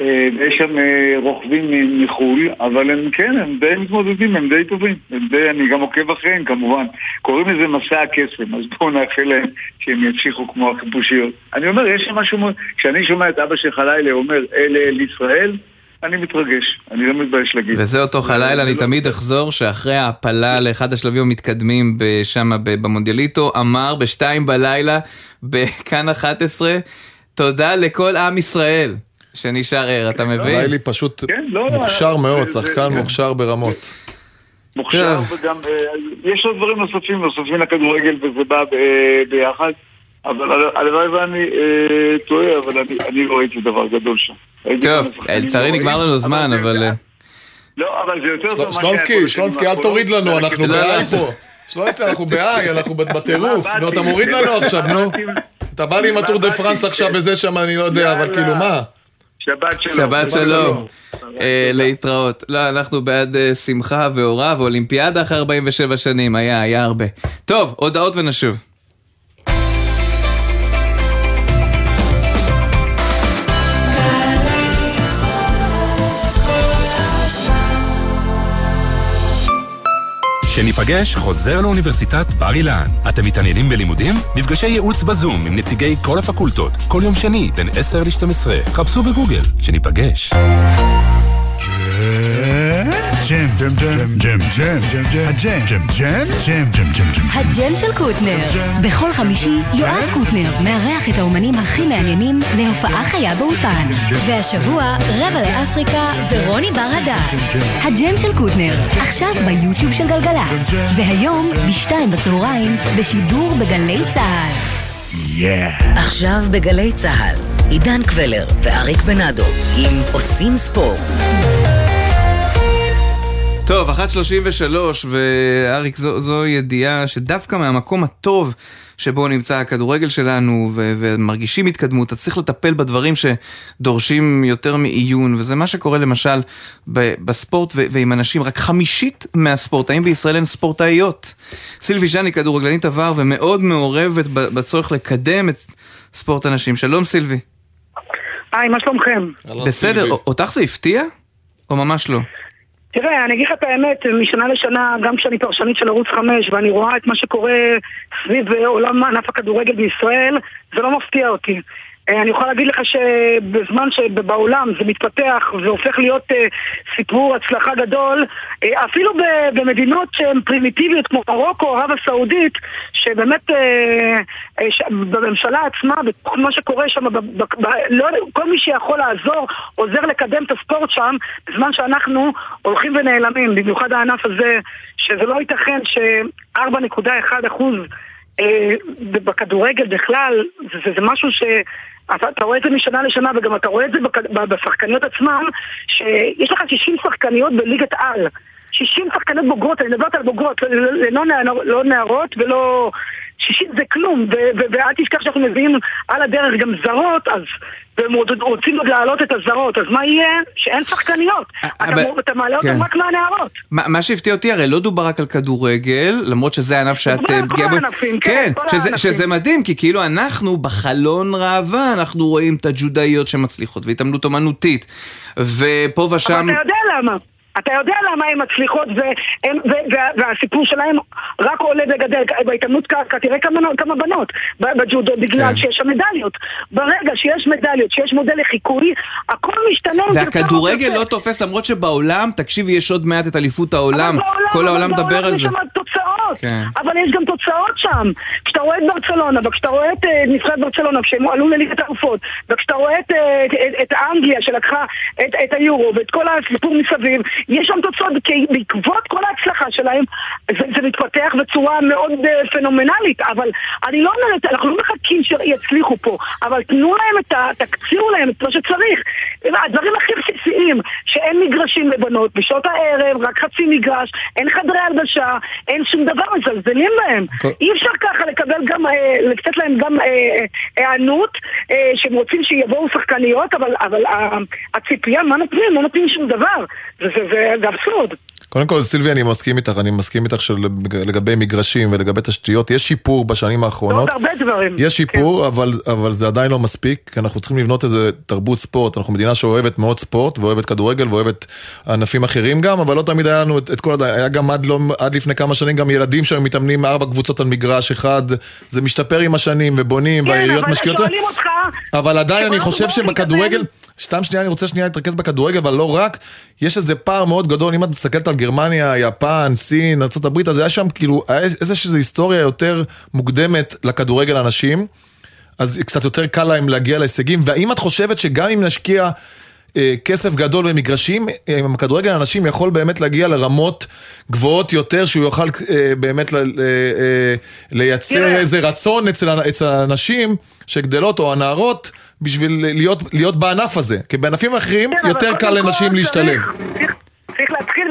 Speaker 6: ויש שם אה, רוכבים מחו"ל, אבל הם כן, הם די מתמודדים, הם די טובים. הם די, אני גם עוקב אחריהם כמובן. קוראים לזה מסע הקסם, אז בואו נאחל להם שהם ימשיכו כמו החיפושיות. אני אומר, יש שם משהו, כשאני שומע את אבא של חלילה אומר, אלה אל ישראל, אני מתרגש, אני לא מתבייש להגיד.
Speaker 1: וזה אותו חלילה, אני לא תמיד אחזור שאחרי ההעפלה לאחד השלבים המתקדמים שם במונדיאליטו, אמר בשתיים בלילה, בכאן 11, תודה לכל עם ישראל. שנשאר ער, אתה מבין?
Speaker 2: ריילי פשוט כן, לא, מוכשר לא, מאוד, שחקן מוכשר ברמות.
Speaker 6: מוכשר וגם, אה, יש עוד דברים נוספים, נוספים לכדורגל וזה בא ביחד. אבל הלוואי ואני אה, טועה, אבל אני לא ראיתי דבר גדול שם.
Speaker 1: טוב, לצערי נגמר לנו זמן, אבל...
Speaker 6: אה, לא, אבל זה יותר טוב
Speaker 2: שלונסקי, שלונסקי, אל תוריד לנו, אנחנו ב-I פה. שלונסקי, אנחנו ב-I, אנחנו בטירוף. נו, אתה מוריד לנו עכשיו, נו. אתה בא לי עם הטור דה פרנס עכשיו וזה שם, אני לא יודע, אבל כאילו, מה?
Speaker 6: שבת שלום.
Speaker 1: שבת שלום. אה, להתראות. לא, אנחנו בעד אה, שמחה ואורה ואולימפיאדה אחרי 47 שנים, היה, היה הרבה. טוב, הודעות ונשוב.
Speaker 7: שניפגש חוזר לאוניברסיטת בר אילן. אתם מתעניינים בלימודים? מפגשי ייעוץ בזום עם נציגי כל הפקולטות. כל יום שני, בין 10 ל-12. חפשו בגוגל. שניפגש.
Speaker 8: ג'ם, ג'ם, ג'ם, ג'ם, ג'ם, ג'ם, הג'ם, ג'ם, ג'ם, ג'ם, ג'ם, ג'ם, ג'ם. הג'ם של קוטנר. בכל חמישי יואב קוטנר מארח את האומנים הכי מעניינים להופעה חיה באולפן. והשבוע רבע לאפריקה ורוני בר הדס. הג'ם של קוטנר, עכשיו ביוטיוב של גלגלצ. והיום בשתיים בצהריים בשידור בגלי צה"ל. Yeah. עכשיו בגלי צה"ל, עידן קבלר ואריק בנאדו עם עושים ספורט.
Speaker 1: טוב, 1.33, ואריק, זו, זו ידיעה שדווקא מהמקום הטוב שבו נמצא הכדורגל שלנו, ו- ומרגישים התקדמות, אתה צריך לטפל בדברים שדורשים יותר מעיון, וזה מה שקורה למשל ב- בספורט ו- ועם אנשים, רק חמישית מהספורטאים בישראל הן ספורטאיות. סילבי ז'אני, כדורגלנית עבר, ומאוד מעורבת בצורך לקדם את ספורט הנשים. שלום סילבי.
Speaker 9: היי, מה שלומכם?
Speaker 1: בסדר, אותך זה הפתיע? או ממש לא?
Speaker 9: תראה, אני אגיד לך את האמת, משנה לשנה, גם כשאני פרשנית של ערוץ 5 ואני רואה את מה שקורה סביב עולם ענף הכדורגל בישראל, זה לא מפתיע אותי. אה, אני יכולה להגיד לך שבזמן שבעולם זה מתפתח והופך להיות uh, סיפור הצלחה גדול, uh, אפילו במדינות שהן פרימיטיביות כמו מרוקו, ערב הסעודית, שבאמת בממשלה עצמה, מה שקורה שם, לא, כל מי שיכול לעזור עוזר לקדם את הספורט שם, בזמן שאנחנו הולכים ונעלמים, במיוחד הענף הזה, שזה לא ייתכן ש-4.1 אחוז בכדורגל בכלל, זה, זה משהו ש... אתה, אתה רואה את זה משנה לשנה וגם אתה רואה את זה בשחקניות עצמן שיש לך 60 שחקניות בליגת על. 60 שחקניות בוגרות, אני מדברת על בוגרות, לא, לא, לא, לא נערות ולא... 60 זה כלום, ואל תשכח שאנחנו מביאים על הדרך גם זרות, אז והם רוצים עוד להעלות את הזרות, אז מה יהיה? שאין שחקניות. אתה מעלה אותם כן. רק מהנערות.
Speaker 1: מה שהפתיע אותי, הרי לא דובר רק על כדורגל, למרות שזה ענף שאת
Speaker 9: פגיעה בו. כן,
Speaker 1: כן שזה מדהים, כי כאילו אנחנו בחלון ראווה, אנחנו רואים את הג'ודאיות שמצליחות, והתעמלות אומנותית, ופה ושם... אבל
Speaker 9: אתה יודע למה. אתה יודע למה הן מצליחות והם, וה, והסיפור שלהם רק עולה וגדל בהתעמלות קרקע, תראה כמה, כמה בנות בג'ודו בגלל כן. שיש שם מדליות. ברגע שיש מדליות, שיש מודל לחיקוי, הכל משתנה.
Speaker 1: והכדורגל לא תופס למרות שבעולם, תקשיבי, יש עוד מעט את אליפות העולם, כל העולם מדבר על זה.
Speaker 9: תוצאות, כן. אבל יש גם תוצאות שם. כשאתה רואה את ברצלונה, וכשאתה רואה את uh, נבחרת ברצלונה, כשהם עלו לליגת האלופות, וכשאתה רואה את, uh, את, את האנגליה שלקחה את, את היורו, ואת כל הסיפור מסביב, יש שם תוצאות, כי בעקבות כל ההצלחה שלהם, זה, זה מתפתח בצורה מאוד uh, פנומנלית, אבל אני לא אומרת, אנחנו לא מחכים שיצליחו פה, אבל תנו להם את ה... תקצירו להם את מה שצריך. הדברים הכי בסיסיים, שאין מגרשים לבנות, בשעות הערב, רק חצי מגרש, אין חדרי הלבשה, אין שום דבר, מזלזלים בהם. אי אפשר ככה לקבל גם, אה, לתת להם גם היענות, אה, אה, שהם רוצים שיבואו שחקניות, אבל, הציפייה, מה נותנים? לא נותנים שום דבר. זה אבסורד.
Speaker 2: קודם כל, סילבי, אני מסכים איתך, אני מסכים איתך שלגבי מגרשים ולגבי תשתיות, יש שיפור בשנים האחרונות. עוד
Speaker 9: הרבה דברים.
Speaker 2: יש שיפור, כן. אבל, אבל זה עדיין לא מספיק, כי אנחנו צריכים לבנות איזה תרבות ספורט. אנחנו מדינה שאוהבת מאוד ספורט, ואוהבת כדורגל, ואוהבת ענפים אחרים גם, אבל לא תמיד היה לנו את, את כל... היה גם עד, לא, עד לפני כמה שנים גם ילדים שהיו מתאמנים ארבע קבוצות על מגרש אחד, זה משתפר עם השנים, ובונים,
Speaker 9: כן, והעיריות משקיעות... כן, אבל
Speaker 2: שואלים אותך... אבל עדיין אני חושב שבכדורגל... סתם שנייה, אני רוצה שנייה להתרכז בכדורגל, אבל לא רק. יש איזה פער מאוד גדול, אם את מסתכלת על גרמניה, יפן, סין, ארה"ב, אז היה שם כאילו, היה איזושהי היסטוריה יותר מוקדמת לכדורגל הנשים, אז קצת יותר קל להם להגיע להישגים, והאם את חושבת שגם אם נשקיע... אה, כסף גדול במגרשים, אה, הכדורגל הנשים יכול באמת להגיע לרמות גבוהות יותר, שהוא יוכל אה, באמת לייצר איזה רצון אצל הנשים שגדלות או הנערות בשביל להיות, להיות בענף הזה. כי בענפים אחרים כן, יותר קל לנשים להשתלב.
Speaker 9: צריך,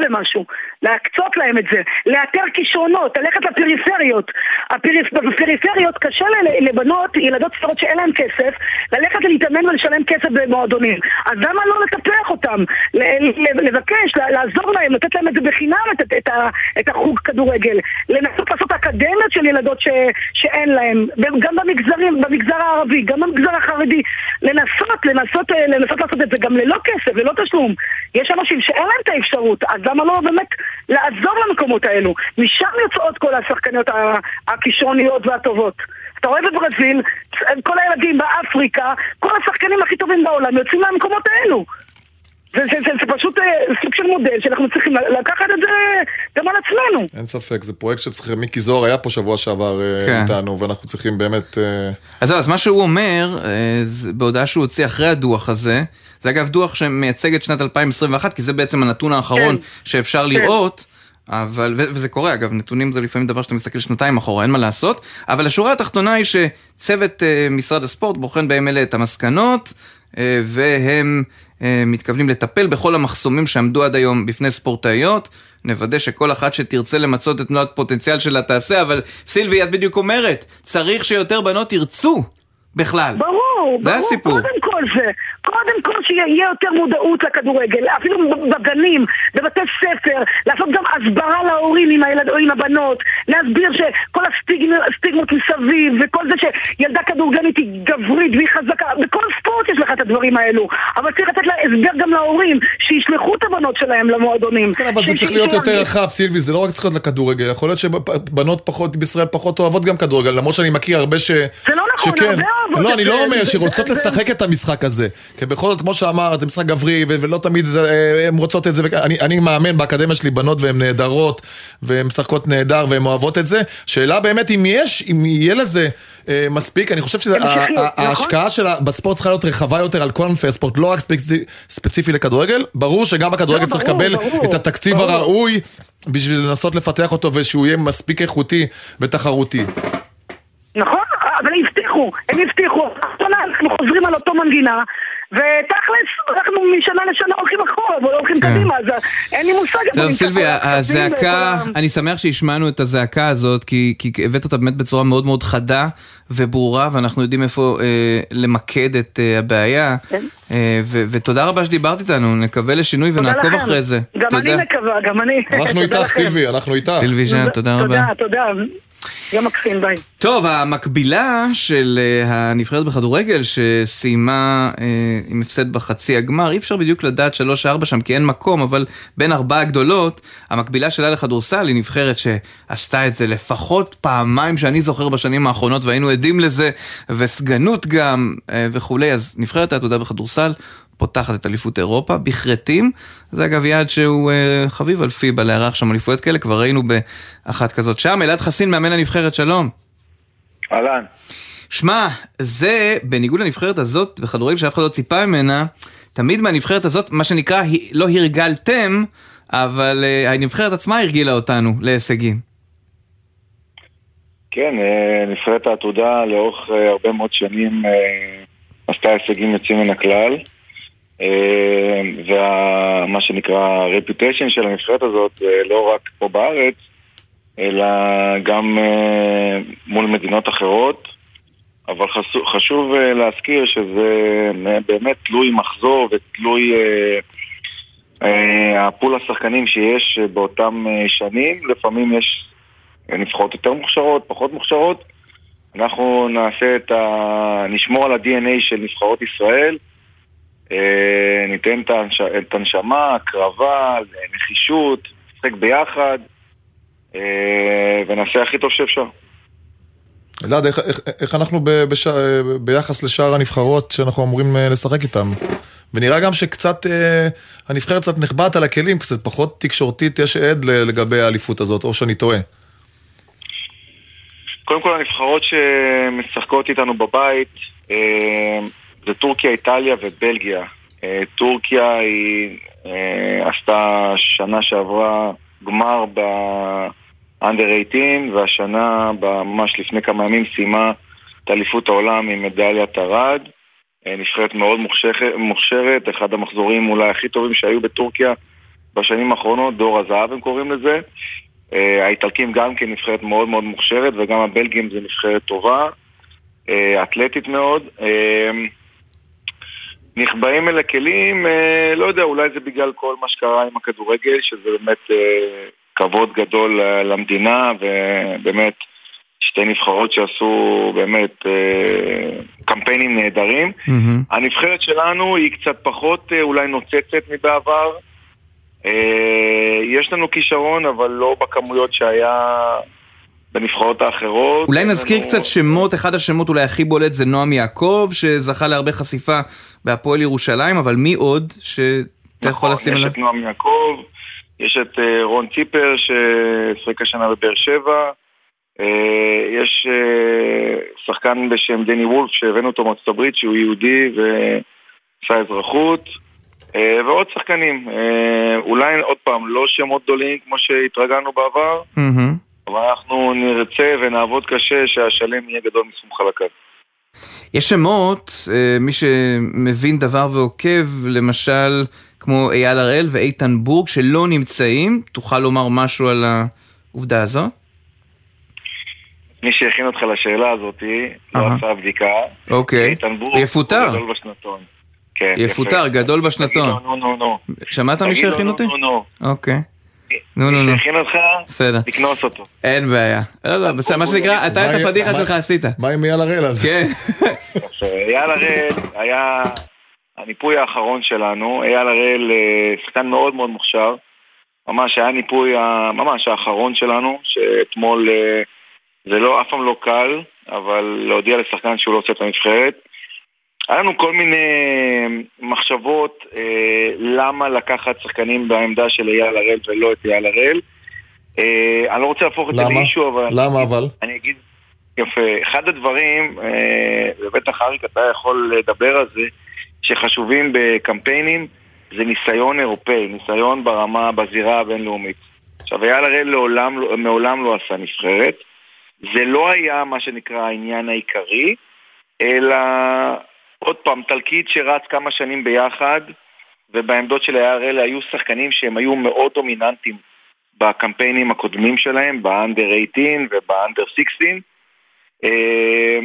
Speaker 9: במשהו. להקצות להם את זה, לאתר כישרונות, ללכת לפריפריות. הפריפ... בפריפריות קשה לבנות, ילדות צעירות שאין להן כסף, ללכת ולהתאמן ולשלם כסף במועדונים. אז למה לא לטפח אותם? לבקש, לעזור להם, לתת להם את זה בחינם, את, את, את החוג כדורגל. לנסות לעשות אקדמיות של ילדות ש... שאין להם, גם במגזרים, במגזר הערבי, גם במגזר החרדי. לנסות, לנסות, לנסות לעשות את זה גם ללא כסף, ללא תשלום. יש אנשים שאין להם את האפשרות, אז למה לא באמת לעזור למקומות האלו. משם יוצאות כל השחקניות הכישרוניות והטובות. אתה רואה בברזיל, כל הילדים באפריקה, כל השחקנים הכי טובים בעולם יוצאים מהמקומות האלו. זה, זה, זה, זה פשוט אה, סוג של מודל שאנחנו צריכים לקחת את זה גם על עצמנו.
Speaker 2: אין ספק, זה פרויקט שצריכים, מיקי זוהר היה פה שבוע שעבר אה, כן. איתנו, ואנחנו צריכים באמת... אה,
Speaker 1: אז אז מה שהוא אומר, בהודעה שהוא הוציא אחרי הדוח הזה, זה אגב דוח שמייצג את שנת 2021, כי זה בעצם הנתון האחרון כן. שאפשר כן. לראות. אבל, וזה קורה אגב, נתונים זה לפעמים דבר שאתה מסתכל שנתיים אחורה, אין מה לעשות, אבל השורה התחתונה היא שצוות uh, משרד הספורט בוחן בימים אלה את המסקנות, uh, והם מתכוונים לטפל בכל המחסומים שעמדו עד היום בפני ספורטאיות. נוודא שכל אחת שתרצה למצות את תנועת הפוטנציאל שלה תעשה, אבל סילבי, את בדיוק אומרת, צריך שיותר בנות ירצו בכלל.
Speaker 9: ברור, ברור,
Speaker 1: הסיפור.
Speaker 9: קודם כל. זה. קודם כל שיהיה יותר מודעות לכדורגל, אפילו בגנים, בבתי ספר, לעשות גם הסברה להורים עם, הילד, או עם הבנות, להסביר שכל הסטיגמות מסביב, וכל זה שילדה כדורגלנית היא גברית והיא חזקה, בכל ספורט יש לך את הדברים האלו, אבל צריך לתת לה הסבר גם להורים, שישלחו את הבנות שלהם למועדונים.
Speaker 2: כן, אבל זה צריך להיות יותר רחב, סילבי, זה לא רק צריך להיות לכדורגל, יכול להיות שבנות פחות בישראל פחות אוהבות גם כדורגל, למרות שאני מכיר הרבה ש... זה
Speaker 9: לא נכון, הרבה אוהבות.
Speaker 2: לא, אני לא אומר שרוצות <laughs> לשחק את המשחק הזה. כי בכל זאת, כמו שאמרת, זה משחק גברי, ולא תמיד אה, הן רוצות את זה. אני מאמן באקדמיה שלי בנות והן נהדרות, והן משחקות נהדר, והן אוהבות את זה. שאלה באמת אם יש, אם יהיה לזה... אה, מספיק, אני חושב שההשקעה נכון? שלה בספורט צריכה להיות רחבה יותר על כל ענפי הספורט, לא רק ספציפי לכדורגל, ברור שגם הכדורגל לא, צריך לקבל את התקציב הראוי בשביל לנסות לפתח אותו ושהוא יהיה מספיק איכותי ותחרותי.
Speaker 9: נכון, אבל הם הבטיחו, הם הבטיחו, אנחנו חוזרים על אותו מנגינה ותכלס, אנחנו משנה לשנה הולכים אחורה ולא הולכים כן. קדימה, אז אין לי מושג.
Speaker 1: טוב, סילבי, הזעקה, אני שמח שהשמענו את הזעקה הזאת, כי הבאת אותה באמת בצורה מאוד מאוד חדה וברורה, ואנחנו יודעים איפה אה, למקד את אה, הבעיה. כן. אה, ותודה רבה שדיברת איתנו, נקווה לשינוי ונעקוב אחרי זה.
Speaker 9: גם אני מקווה, גם אני.
Speaker 2: אנחנו <laughs> איתך, סילבי, אנחנו איתך.
Speaker 1: סילבי ז'אן, תודה רבה.
Speaker 9: תודה, תודה. יום מקסים, ביי.
Speaker 1: טוב, המקבילה של uh, הנבחרת בכדורגל שסיימה uh, עם הפסד בחצי הגמר, אי אפשר בדיוק לדעת 3-4 שם כי אין מקום, אבל בין ארבעה הגדולות, המקבילה שלה לכדורסל היא נבחרת שעשתה את זה לפחות פעמיים שאני זוכר בשנים האחרונות והיינו עדים לזה, וסגנות גם uh, וכולי, אז נבחרת העתודה בכדורסל פותחת את אליפות אירופה בכרתים. זה אגב יעד שהוא uh, חביב על פיבה לארח שם אליפויות כאלה, כבר ראינו באחת כזאת שם. אלעד חסין, מאמן הנבחרת, שלום.
Speaker 10: אהלן.
Speaker 1: שמע, זה, בניגוד לנבחרת הזאת, בכדורגל שאף אחד לא ציפה ממנה, תמיד מהנבחרת הזאת, מה שנקרא, לא הרגלתם, אבל uh, הנבחרת עצמה הרגילה אותנו להישגים.
Speaker 10: כן, uh, נבחרת העתודה לאורך uh, הרבה מאוד שנים uh, עשתה הישגים יוצאים מן הכלל. אה, ומה שנקרא reputation של הנבחרת הזאת, לא רק פה בארץ, אלא גם אה, מול מדינות אחרות. אבל חשוב, חשוב אה, להזכיר שזה באמת תלוי מחזור ותלוי הפול השחקנים שיש באותם שנים. לפעמים יש נבחרות יותר מוכשרות, פחות מוכשרות. אנחנו נעשה את ה... נשמור על ה-DNA של נבחרות ישראל. אה, ניתן את הנשמה, הקרבה, נחישות, נשחק ביחד, אה, ונעשה הכי טוב שאפשר.
Speaker 2: אלעד, איך, איך, איך אנחנו ב, בש, ביחס לשאר הנבחרות שאנחנו אמורים אה, לשחק איתן? ונראה גם שקצת, אה, הנבחרת קצת נחבאת על הכלים, קצת פחות תקשורתית יש עד לגבי האליפות הזאת, או שאני טועה.
Speaker 10: קודם כל הנבחרות שמשחקות איתנו בבית, אה, זה טורקיה, איטליה ובלגיה. אה, טורקיה היא אה, עשתה שנה שעברה גמר ב-under 18 והשנה, ממש לפני כמה ימים, סיימה את אליפות העולם עם מדליית ארד. אה, נבחרת מאוד מוכשרת, אחד המחזורים אולי הכי טובים שהיו בטורקיה בשנים האחרונות, דור הזהב הם קוראים לזה. האיטלקים גם כן נבחרת מאוד מאוד מוכשרת וגם הבלגים זה נבחרת טובה, אתלטית מאוד. נחבאים אל הכלים, אה, לא יודע, אולי זה בגלל כל מה שקרה עם הכדורגל, שזה באמת אה, כבוד גדול אה, למדינה, ובאמת שתי נבחרות שעשו באמת קמפיינים נהדרים. Mm-hmm. הנבחרת שלנו היא קצת פחות אולי נוצצת מבעבר. יש לנו כישרון, אבל לא בכמויות שהיה בנבחרות האחרות.
Speaker 1: אולי נזכיר. קצת שמות, אחד השמות אולי הכי בולט זה נועם יעקב, שזכה להרבה חשיפה בהפועל ירושלים, אבל מי עוד שאתה יכול לשים
Speaker 10: עליו? יש את נועם יעקב, יש את uh, רון ציפר ששחק השנה בבאר שבע, uh, יש uh, שחקן בשם דני וולף שהבאנו אותו מארצות הברית שהוא יהודי ועשה אזרחות. ועוד שחקנים, אולי עוד פעם, לא שמות גדולים כמו שהתרגלנו בעבר, mm-hmm. אבל אנחנו נרצה ונעבוד קשה שהשלם יהיה גדול מסכום חלקיו.
Speaker 1: יש שמות, אה, מי שמבין דבר ועוקב, למשל כמו אייל הראל ואיתן בורג שלא נמצאים, תוכל לומר משהו על העובדה הזאת?
Speaker 10: מי שהכין אותך לשאלה הזאת, לא עשה בדיקה.
Speaker 1: אוקיי. יפוטר.
Speaker 10: גדול בשנתון. כן,
Speaker 1: יפוטר, גדול בשנתון. שמעת מי שהכין אותי? אוקיי. נו, נו, נו.
Speaker 10: שהכין אותך,
Speaker 1: בסדר.
Speaker 10: תקנוס אותו.
Speaker 1: אין בעיה. לא, לא, בסדר, מה שנקרא, אתה את הפדיחה שלך עשית.
Speaker 2: מה עם אייל הראל אז?
Speaker 1: כן. <laughs>
Speaker 10: אייל הראל היה הניפוי האחרון שלנו. אייל הראל שחקן מאוד מאוד מוכשר. ממש היה ניפוי ממש האחרון שלנו, שאתמול זה לא, אף פעם לא קל, אבל להודיע לשחקן שהוא לא עושה את הנבחרת. היה לנו כל מיני מחשבות אה, למה לקחת שחקנים בעמדה של אייל הראל ולא את אייל הראל. אה, אני לא רוצה להפוך את זה לאישו, אבל...
Speaker 2: למה אבל?
Speaker 10: אני אגיד, יפה. אחד הדברים, אה, ובטח אריק אתה יכול לדבר על זה, שחשובים בקמפיינים, זה ניסיון אירופאי, ניסיון ברמה, בזירה הבינלאומית. עכשיו, אייל הראל לעולם, מעולם לא עשה נבחרת. זה לא היה מה שנקרא העניין העיקרי, אלא עוד פעם, תלקיד שרץ כמה שנים ביחד, ובעמדות של ה-RL היו שחקנים שהם היו מאוד דומיננטיים בקמפיינים הקודמים שלהם, באנדר 18 ובאנדר 16. אה,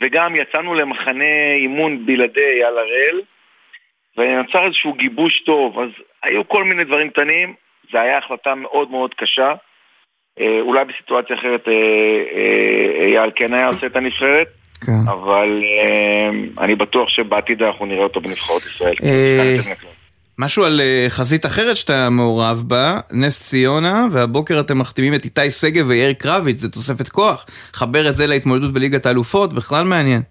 Speaker 10: וגם יצאנו למחנה אימון בלעדי על הראל, ונוצר איזשהו גיבוש טוב. אז היו כל מיני דברים קטנים, זו הייתה החלטה מאוד מאוד קשה. אה, אולי בסיטואציה אחרת אה, אייל כן היה עושה את הנבחרת. כן. אבל אה, אני בטוח שבעתיד אנחנו נראה אותו בנבחרות ישראל. אה,
Speaker 1: משהו על אה, חזית אחרת שאתה מעורב בה, נס ציונה, והבוקר אתם מחתימים את איתי שגב ויאיר קרביץ, זה תוספת כוח. חבר את זה להתמודדות בליגת האלופות, בכלל מעניין.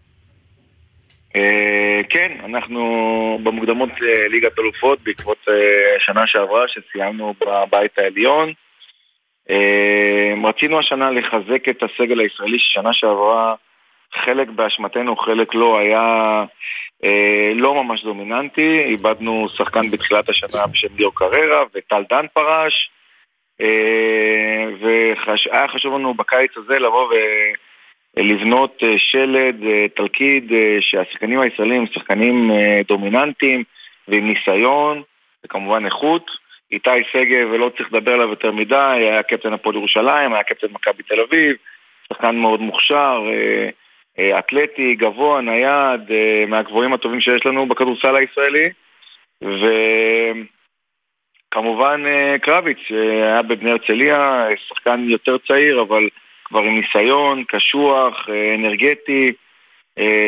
Speaker 10: כן, אנחנו במוקדמות ליגת אלופות בעקבות השנה שעברה שסיימנו בבית העליון. רצינו השנה לחזק את הסגל הישראלי ששנה שעברה חלק באשמתנו, חלק לא, היה אה, לא ממש דומיננטי. איבדנו שחקן בתחילת השנה בשם ליאור קררה, וטל דן פרש. אה, והיה חשוב לנו בקיץ הזה לבוא ולבנות אה, שלד, אה, תלכיד, אה, שהשחקנים הישראלים הם שחקנים דומיננטיים ועם ניסיון, וכמובן איכות. איתי שגב, ולא צריך לדבר עליו יותר מדי, היה קפטן הפועל ירושלים, היה קפטן מכבי תל אביב, שחקן מאוד מוכשר. אה, אתלטי, גבוה, נייד, אה, מהגבוהים הטובים שיש לנו בכדורסל הישראלי. וכמובן אה, קרביץ, שהיה בבני הרצליה, שחקן יותר צעיר, אבל כבר עם ניסיון, קשוח, אנרגטי,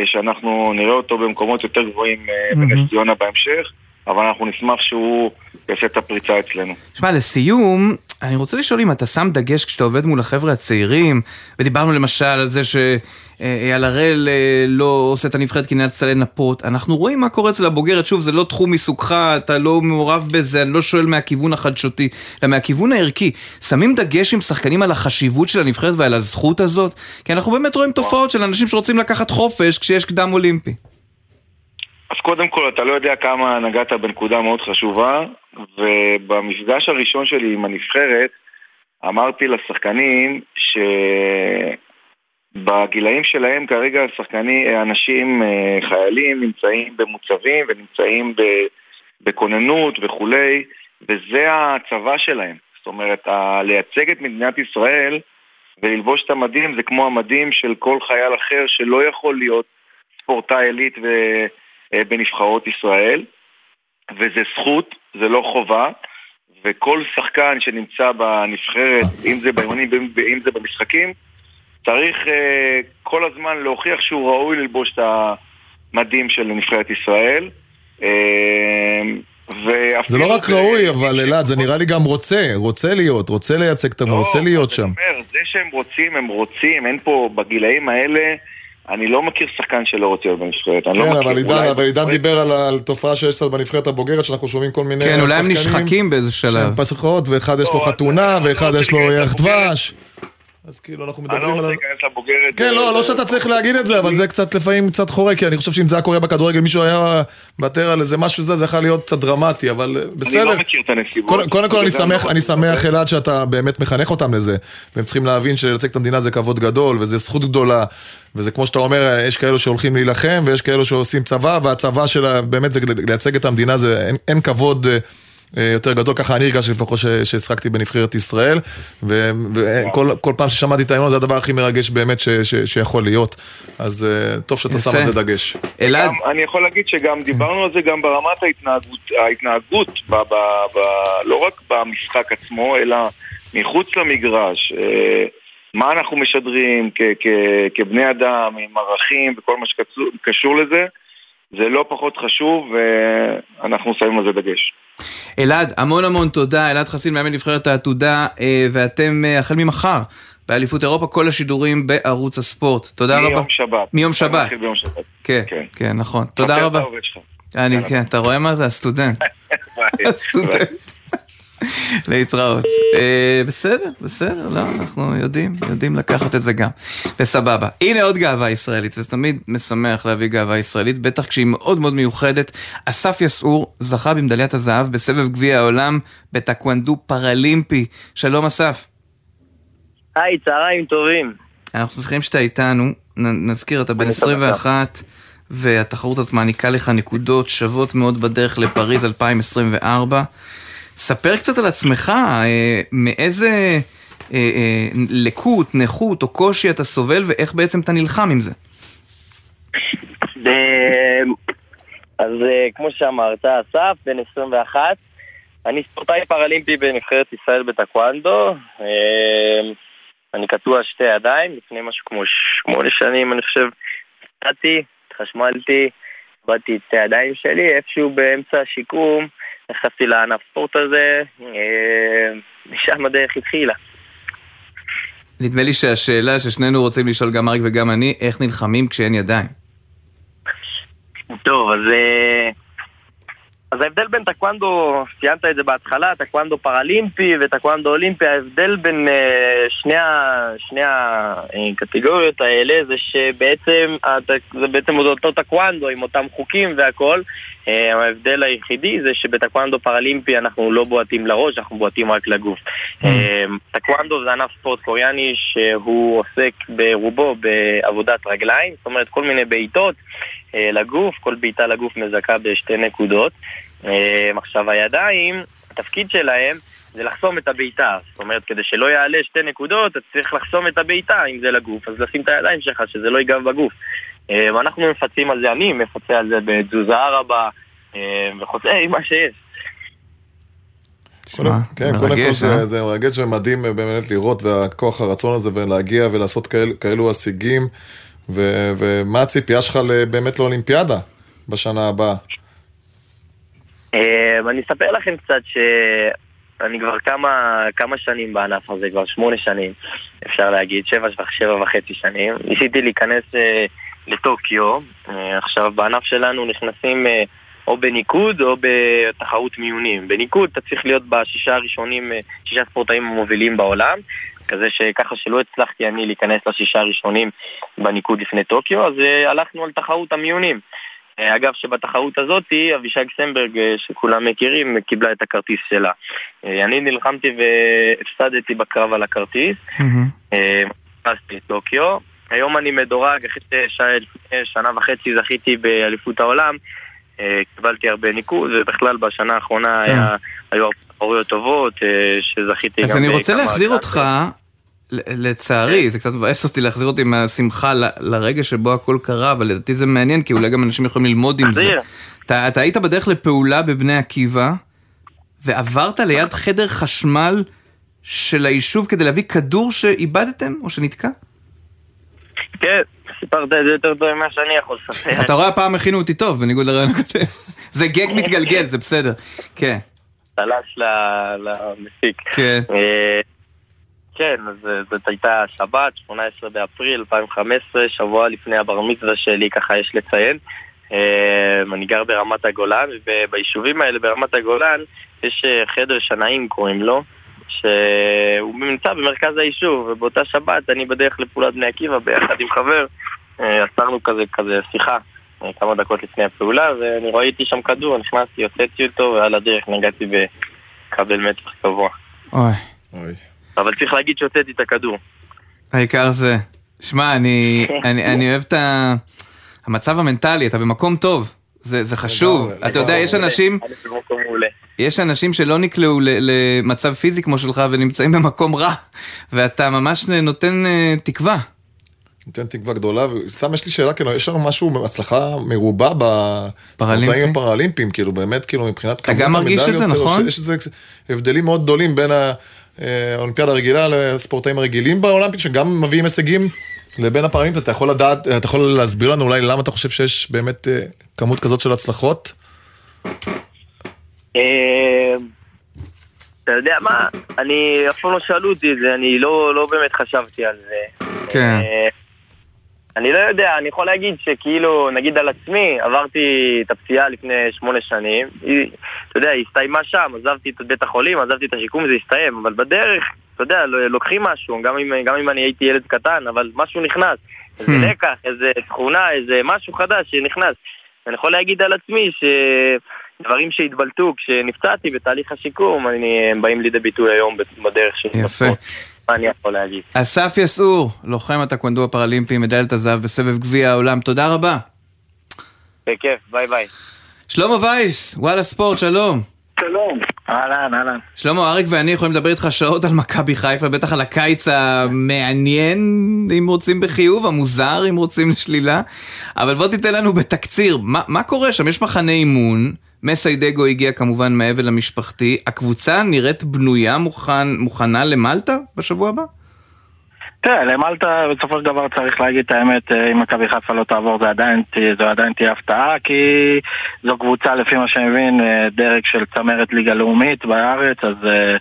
Speaker 10: שאנחנו נראה אותו במקומות יותר גבוהים בנס ציונה בהמשך. אבל אנחנו נשמח שהוא יעשה את הפריצה אצלנו.
Speaker 1: תשמע, לסיום, אני רוצה לשאול אם אתה שם דגש כשאתה עובד מול החבר'ה הצעירים, ודיברנו למשל על זה שאייל הראל אה, לא עושה את הנבחרת כי נאלצת לנפות, אנחנו רואים מה קורה אצל הבוגרת, שוב, זה לא תחום עיסוקך, אתה לא מעורב בזה, אני לא שואל מהכיוון החדשותי, אלא מהכיוון הערכי. שמים דגש עם שחקנים על החשיבות של הנבחרת ועל הזכות הזאת? כי אנחנו באמת רואים תופעות של אנשים שרוצים לקחת חופש כשיש קדם אולימפי.
Speaker 10: אז קודם כל, אתה לא יודע כמה נגעת בנקודה מאוד חשובה, ובמפגש הראשון שלי עם הנבחרת, אמרתי לשחקנים שבגילאים שלהם כרגע שחקנים, אנשים, אה, חיילים, נמצאים במוצבים ונמצאים בכוננות וכולי, וזה הצבא שלהם. זאת אומרת, לייצג את מדינת ישראל וללבוש את המדים זה כמו המדים של כל חייל אחר שלא יכול להיות ספורטאי עילית ו... אה, בנבחרות ישראל, וזה זכות, זה לא חובה, וכל שחקן שנמצא בנבחרת, אם זה באימונים ואם זה במשחקים, צריך uh, כל הזמן להוכיח שהוא ראוי ללבוש את המדים של נבחרת ישראל. Uh,
Speaker 2: זה לא רק ראוי, אבל אלעד, זה נראה לי גם רוצה, רוצה להיות, רוצה לייצג את המ... לא, רוצה להיות שם.
Speaker 10: זה שהם רוצים, הם רוצים, אין פה, בגילאים האלה... אני לא מכיר שחקן שלא רוצה להיות בנבחרת.
Speaker 2: כן, לא אבל עידן, אבל עידן דיבר על, על תופעה שיש בנבחרת הבוגרת, שאנחנו שומעים כל מיני
Speaker 1: שחקנים. כן, אולי הם נשחקים באיזה שלב.
Speaker 2: פסחות, ואחד יש לו לא, חתונה, ואחד יש לו ירח דבש. אז כאילו אנחנו מדברים על...
Speaker 10: אני לא רוצה להיכנס לבוגרת...
Speaker 2: כן, לא, לא שאתה צריך להגיד את זה, אבל זה קצת לפעמים קצת חורק, כי אני חושב שאם זה היה קורה בכדורגל, מישהו היה מוותר על איזה משהו זה, זה יכול להיות קצת דרמטי, אבל בסדר. אני
Speaker 10: לא מכיר את הנסיבות.
Speaker 2: קודם כל אני שמח, אלעד, שאתה באמת מחנך אותם לזה, והם צריכים להבין שלייצג את המדינה זה כבוד גדול, וזה זכות גדולה, וזה כמו שאתה אומר, יש כאלו שהולכים להילחם, ויש כאלו שעושים צבא, והצבא שלה, באמת זה לייצג את המדינה, זה אין כבוד... יותר גדול, ככה אני הרגשתי לפחות שהשחקתי בנבחרת ישראל, וכל פעם ששמעתי את ההמנון זה הדבר הכי מרגש באמת שיכול להיות, אז טוב שאתה שם על זה דגש.
Speaker 10: אלעד? אני יכול להגיד שגם דיברנו על זה גם ברמת ההתנהגות, לא רק במשחק עצמו, אלא מחוץ למגרש. מה אנחנו משדרים כבני אדם, עם ערכים וכל מה שקשור לזה. זה לא פחות חשוב, ואנחנו שמים על זה דגש.
Speaker 1: אלעד, המון המון תודה, אלעד חסין, מאמן נבחרת העתודה, אה, ואתם אה, החל ממחר באליפות אירופה, כל השידורים בערוץ הספורט. תודה
Speaker 10: רבה.
Speaker 1: מיום
Speaker 10: שבת.
Speaker 1: מיום שבת.
Speaker 10: ביום שבת.
Speaker 1: כן, כן, כן, נכון. תודה רבה. אני, כן, אתה רואה מה זה? הסטודנט. <laughs> הסטודנט. להתראות. אה, בסדר, בסדר, לא, אנחנו יודעים, יודעים לקחת את זה גם. וסבבה. הנה עוד גאווה ישראלית, וזה תמיד משמח להביא גאווה ישראלית, בטח כשהיא מאוד מאוד מיוחדת. אסף יסעור זכה במדליית הזהב בסבב גביע העולם בטקוונדו פרלימפי. שלום אסף.
Speaker 11: היי, צהריים טובים.
Speaker 1: אנחנו שמחים שאתה איתנו, נזכיר, אתה בן 21. והתחרות הזאת מעניקה לך נקודות שוות מאוד בדרך לפריז 2024. ספר קצת על עצמך, אה, מאיזה אה, אה, לקות, נכות או קושי אתה סובל ואיך בעצם אתה נלחם עם זה.
Speaker 11: אז כמו שאמרת, אסף, בן 21, אני ספורטאי פראלימפי בנבחרת ישראל בטקוונדו. אני קטוע שתי ידיים, לפני משהו כמו שמונה שנים, אני חושב, קטעתי, התחשמלתי, איבדתי את הידיים שלי, איפשהו באמצע השיקום. נכנסתי לענף ספורט הזה, אה, משם הדרך התחילה.
Speaker 1: נדמה לי שהשאלה ששנינו רוצים לשאול, גם אריק וגם אני, איך נלחמים כשאין ידיים?
Speaker 11: טוב, אז... אה, אז ההבדל בין טקוונדו, ציינת את זה בהתחלה, טקוונדו פראלימפי וטקוונדו אולימפי, ההבדל בין uh, שני, ה, שני הקטגוריות האלה זה שבעצם זה בעצם אותו טקוונדו עם אותם חוקים והכל. Uh, ההבדל היחידי זה שבטקוונדו פראלימפי אנחנו לא בועטים לראש, אנחנו בועטים רק לגוף. Mm. Uh, טקוונדו זה ענף ספורט קוריאני שהוא עוסק ברובו בעבודת רגליים, זאת אומרת כל מיני בעיטות. אה, לגוף, כל בעיטה לגוף מזכה בשתי נקודות. אה, עכשיו הידיים, התפקיד שלהם זה לחסום את הבעיטה. זאת אומרת, כדי שלא יעלה שתי נקודות, אתה צריך לחסום את הבעיטה, אם זה לגוף, אז לשים את הידיים שלך, שזה לא ייגע בגוף. אה, ואנחנו מפצים על זה, אני מפצה על זה בתזוזה רבה, וחוצה עם מה שיש.
Speaker 2: כן, קודם כל זה מרגש ומדהים באמת לראות והכוח הרצון הזה ולהגיע ולעשות כאלו הישגים. ו- ומה הציפייה שלך באמת לאולימפיאדה בשנה הבאה?
Speaker 11: אמ, אני אספר לכם קצת שאני כבר כמה, כמה שנים בענף הזה, כבר שמונה שנים, אפשר להגיד, שבע, שבע וחצי שנים. ניסיתי להיכנס אה, לטוקיו, אה, עכשיו בענף שלנו נכנסים אה, או בניקוד או בתחרות מיונים. בניקוד אתה צריך להיות בשישה הראשונים, שישה ספורטאים המובילים בעולם, כזה שככה שלא הצלחתי אני להיכנס לשישה הראשונים בניקוד לפני טוקיו, אז uh, הלכנו על תחרות המיונים. Uh, אגב, שבתחרות הזאת, אבישג סמברג, uh, שכולם מכירים, קיבלה את הכרטיס שלה. אני נלחמתי והפסדתי בקרב על הכרטיס. נכנסתי לטוקיו. היום אני מדורג, אחרי שנה וחצי זכיתי באליפות העולם. קיבלתי הרבה ניקוד, ובכלל בשנה האחרונה כן. היה, היו הרבה תחרויות טובות, שזכיתי
Speaker 1: גם... אז אני רוצה להחזיר אותך לצערי, זה קצת מבאס אותי להחזיר אותי מהשמחה לרגע שבו הכל קרה, אבל לדעתי זה מעניין, כי אולי גם אנשים יכולים ללמוד עם זה. אתה, אתה היית בדרך לפעולה בבני עקיבא, ועברת ליד חדר חשמל של היישוב כדי להביא כדור שאיבדתם או שנתקע?
Speaker 11: כן, סיפרת את זה יותר טוב ממה שאני יכול לספר.
Speaker 1: אתה רואה, הפעם הכינו אותי טוב, בניגוד לרעיון הקודם. זה גג מתגלגל, זה בסדר. כן.
Speaker 11: צל"ש למפיק.
Speaker 1: כן. אה,
Speaker 11: כן, אז אה, זאת הייתה שבת, 18 באפריל 2015, שבוע לפני הבר מצווה שלי, ככה יש לציין. אה, אני גר ברמת הגולן, וביישובים האלה ברמת הגולן יש חדר שנאים קוראים לו, שהוא נמצא במרכז היישוב, ובאותה שבת אני בדרך לפעולת בני עקיבא ביחד עם חבר, עצרנו כזה, כזה שיחה כמה דקות לפני הפעולה, ואני ראיתי שם כדור, נכנסתי, הוצאתי אותו, ועל הדרך נגעתי בכבל מתח קבוע.
Speaker 1: אוי. אוי.
Speaker 11: אבל צריך להגיד שהוצאתי את הכדור.
Speaker 1: העיקר זה. שמע, אני, <laughs> אני, אני אוהב את המצב המנטלי, אתה במקום טוב. זה, זה חשוב. אתה יודע, יש אנשים... יש אנשים שלא נקלעו למצב פיזי כמו שלך ונמצאים במקום רע, ואתה ממש נותן אה, תקווה.
Speaker 2: נותן תקווה גדולה, וסתם יש לי שאלה, כאילו, יש לנו משהו, הצלחה מרובה בספורטאים הפראלימפיים, כאילו, באמת, כאילו, מבחינת
Speaker 1: כמות המדליות. אתה גם מרגיש את זה, נכון?
Speaker 2: יש איזה הבדלים מאוד גדולים בין האולימפיאדה הרגילה לספורטאים הרגילים באולימפית, שגם מביאים הישגים לבין הפעמים, אתה יכול לדעת, אתה יכול להסביר לנו אולי למה אתה חושב שיש באמת אה, כמות כזאת של הצלחות?
Speaker 11: אה, אתה יודע מה, אני, אף פעם לא שאלו אותי את זה, אני לא, לא באמת חשבתי על זה.
Speaker 1: כן.
Speaker 11: אני לא יודע, אני יכול להגיד שכאילו, נגיד על עצמי, עברתי את הפציעה לפני שמונה שנים, היא, אתה יודע, היא הסתיימה שם, עזבתי את בית החולים, עזבתי את השיקום, זה הסתיים, אבל בדרך אתה יודע, לוקחים משהו, גם אם, גם אם אני הייתי ילד קטן, אבל משהו נכנס. איזה hmm. לקח, איזה תכונה, איזה משהו חדש שנכנס. אני יכול להגיד על עצמי שדברים שהתבלטו כשנפצעתי בתהליך השיקום, אני, הם באים לידי ביטוי היום בדרך שלי.
Speaker 1: יפה.
Speaker 11: מה אני יכול להגיד?
Speaker 1: אסף יסעור, לוחם הטקוונדו הפראלימפי, מדליית הזהב בסבב גביע העולם, תודה רבה.
Speaker 11: בכיף, ביי ביי.
Speaker 1: שלמה וייס, וואלה ספורט, שלום.
Speaker 12: שלום. אהלן, אהלן.
Speaker 1: שלמה, אריק ואני יכולים לדבר איתך שעות על מכבי חיפה, בטח על הקיץ המעניין, אם רוצים בחיוב, המוזר, אם רוצים לשלילה. אבל בוא תיתן לנו בתקציר, מה, מה קורה שם? יש מחנה אימון, מסיידגו הגיע כמובן מהאבל המשפחתי, הקבוצה נראית בנויה, מוכן, מוכנה למלטה בשבוע הבא?
Speaker 12: תראה, למלטה בסופו של דבר צריך להגיד את האמת, אה, אם מכבי חיפה לא תעבור זה עדיין, זו עדיין תהיה הפתעה כי זו קבוצה לפי מה שאני מבין אה, דרג של צמרת ליגה לאומית בארץ אז אה,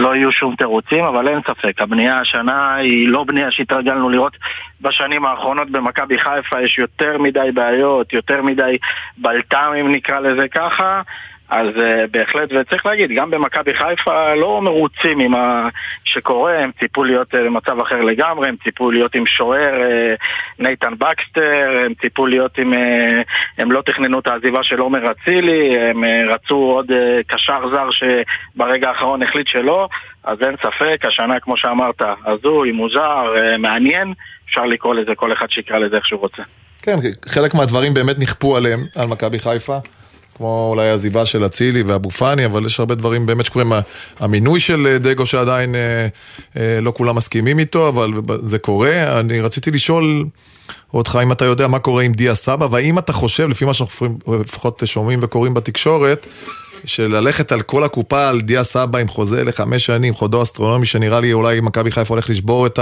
Speaker 12: לא יהיו שום תירוצים, אבל אין ספק, הבנייה השנה היא לא בנייה שהתרגלנו לראות בשנים האחרונות במכבי חיפה, יש יותר מדי בעיות, יותר מדי בלת"ם אם נקרא לזה ככה אז uh, בהחלט, וצריך להגיד, גם במכבי חיפה לא מרוצים עם מה שקורה, הם ציפו להיות במצב אה, אחר לגמרי, הם ציפו להיות עם שוער uh, נייתן בקסטר, הם ציפו להיות עם... Uh, הם לא תכננו את העזיבה של עומר אצילי, הם uh, רצו עוד uh, קשר זר שברגע האחרון החליט שלא, אז אין ספק, השנה כמו שאמרת, הזוי, מוזר, uh, מעניין, אפשר לקרוא לזה, כל אחד שיקרא לזה איך שהוא רוצה.
Speaker 2: כן, חלק מהדברים באמת נכפו עליהם, על מכבי חיפה. כמו אולי העזיבה של אצילי ואבו פאני, אבל יש הרבה דברים באמת שקורים. המינוי של אה, דגו שעדיין אה, אה, לא כולם מסכימים איתו, אבל זה קורה. אני רציתי לשאול אותך אם אתה יודע מה קורה עם דיה סבא, והאם אתה חושב, לפי מה שאנחנו לפחות שומעים וקוראים בתקשורת, שללכת על כל הקופה על דיה סבא עם חוזה לחמש שנים, חודו אסטרונומי, שנראה לי אולי מכבי חיפה הולך לשבור את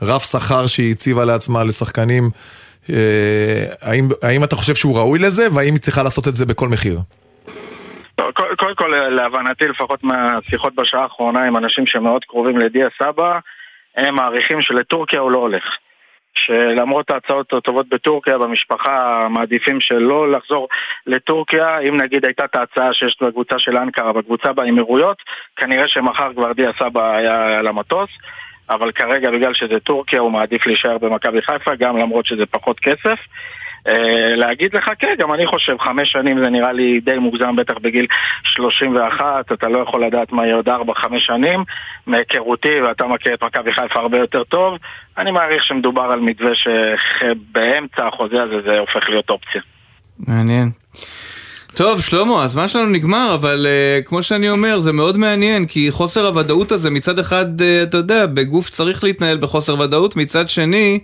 Speaker 2: הרף שכר שהיא הציבה לעצמה לשחקנים. אה, האם, האם אתה חושב שהוא ראוי לזה, והאם היא צריכה לעשות את זה בכל מחיר?
Speaker 12: קודם כל, להבנתי, לפחות מהשיחות בשעה האחרונה עם אנשים שמאוד קרובים לדיה סבא, הם מעריכים שלטורקיה הוא לא הולך. שלמרות ההצעות הטובות בטורקיה, במשפחה מעדיפים שלא לחזור לטורקיה. אם נגיד הייתה את ההצעה שיש בקבוצה של אנקרה, בקבוצה באמירויות, כנראה שמחר כבר דיה סבא היה על המטוס. אבל כרגע בגלל שזה טורקיה הוא מעדיף להישאר במכבי חיפה, גם למרות שזה פחות כסף. Uh, להגיד לך, כן, גם אני חושב, חמש שנים זה נראה לי די מוגזם, בטח בגיל 31, אתה לא יכול לדעת מה יהיה עוד ארבע, חמש שנים. מהיכרותי, ואתה מכיר את מכבי חיפה הרבה יותר טוב, אני מעריך שמדובר על מתווה שבאמצע החוזה הזה זה הופך להיות אופציה.
Speaker 1: מעניין. טוב, שלמה, הזמן שלנו נגמר, אבל uh, כמו שאני אומר, זה מאוד מעניין, כי חוסר הוודאות הזה, מצד אחד, uh, אתה יודע, בגוף צריך להתנהל בחוסר ודאות, מצד שני,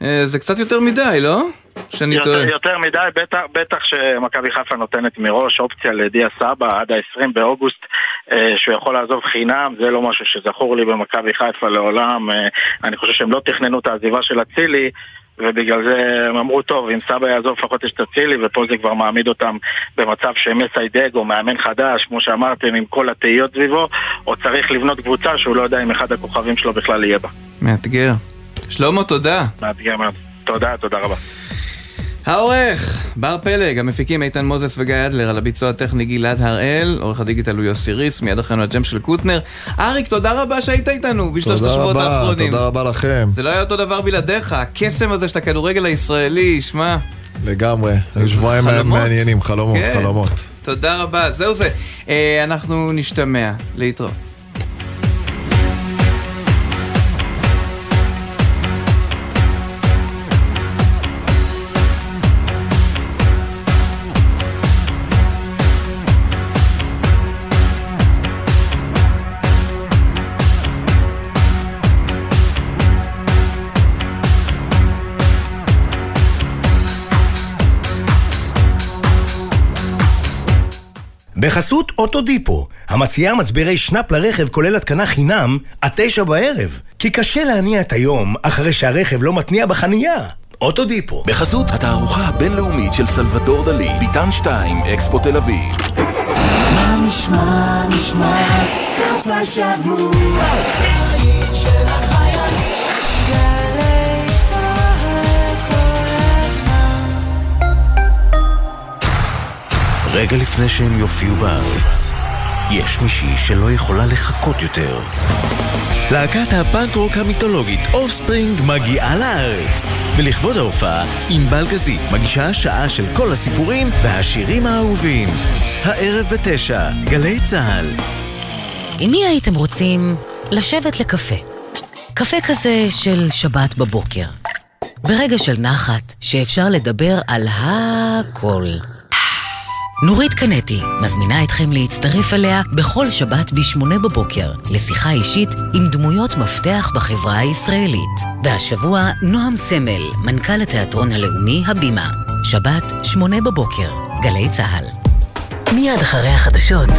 Speaker 1: uh, זה קצת יותר מדי, לא?
Speaker 12: שאני יותר, טועה. יותר מדי, בטח, בטח שמכבי חיפה נותנת מראש אופציה לדיה סבא עד ה-20 באוגוסט uh, שהוא יכול לעזוב חינם, זה לא משהו שזכור לי במכבי חיפה לעולם, uh, אני חושב שהם לא תכננו את העזיבה של אצילי ובגלל זה הם אמרו, טוב, אם סבא יעזוב לפחות יש את אצילי, ופה זה כבר מעמיד אותם במצב שמסיידג או מאמן חדש, כמו שאמרתם, עם כל התהיות סביבו, או צריך לבנות קבוצה שהוא לא יודע אם אחד הכוכבים שלו בכלל יהיה בה.
Speaker 1: מאתגר. שלמה, תודה.
Speaker 12: מאתגר מאוד. תודה, תודה רבה.
Speaker 1: העורך, בר פלג, המפיקים איתן מוזס וגיא אדלר, על הביצוע הטכני גלעד הראל, עורך הדיגיטל הוא יוסי ריס, מיד אחרינו הג'ם של קוטנר. אריק, תודה רבה שהיית איתנו בשלושת השבועות האחרונים.
Speaker 2: תודה רבה לכם.
Speaker 1: זה לא היה אותו דבר בלעדיך, הקסם הזה של הכדורגל הישראלי, שמע.
Speaker 2: לגמרי, שבועיים מעניינים, חלומות, כן. חלומות.
Speaker 1: תודה רבה, זהו זה. אה, אנחנו נשתמע, להתראות.
Speaker 13: בחסות אוטודיפו, המציעה מצברי שנאפ לרכב כולל התקנה חינם עד תשע בערב. כי קשה להניע את היום אחרי שהרכב לא מתניע בחנייה. אוטודיפו.
Speaker 14: בחסות התערוכה הבינלאומית של סלבדור דלי, ביטן 2, אקספו תל אביב.
Speaker 15: מה נשמע, נשמע, סוף השבוע,
Speaker 13: רגע לפני שהם יופיעו בארץ, יש מישהי שלא יכולה לחכות יותר. להקת הפאנק רוק המיתולוגית אופספרינג מגיעה לארץ ולכבוד ההופעה, ענבל גזית מגישה שעה של כל הסיפורים והשירים האהובים הערב בתשע, גלי צה"ל
Speaker 16: עם מי הייתם רוצים לשבת לקפה? קפה כזה של שבת בבוקר. ברגע של נחת, שאפשר לדבר על הכל. נורית קנטי מזמינה אתכם להצטרף אליה בכל שבת ב-8 בבוקר לשיחה אישית עם דמויות מפתח בחברה הישראלית. והשבוע נועם סמל, מנכ"ל התיאטרון הלאומי הבימה. שבת, 8 בבוקר, גלי צה"ל. מיד אחרי החדשות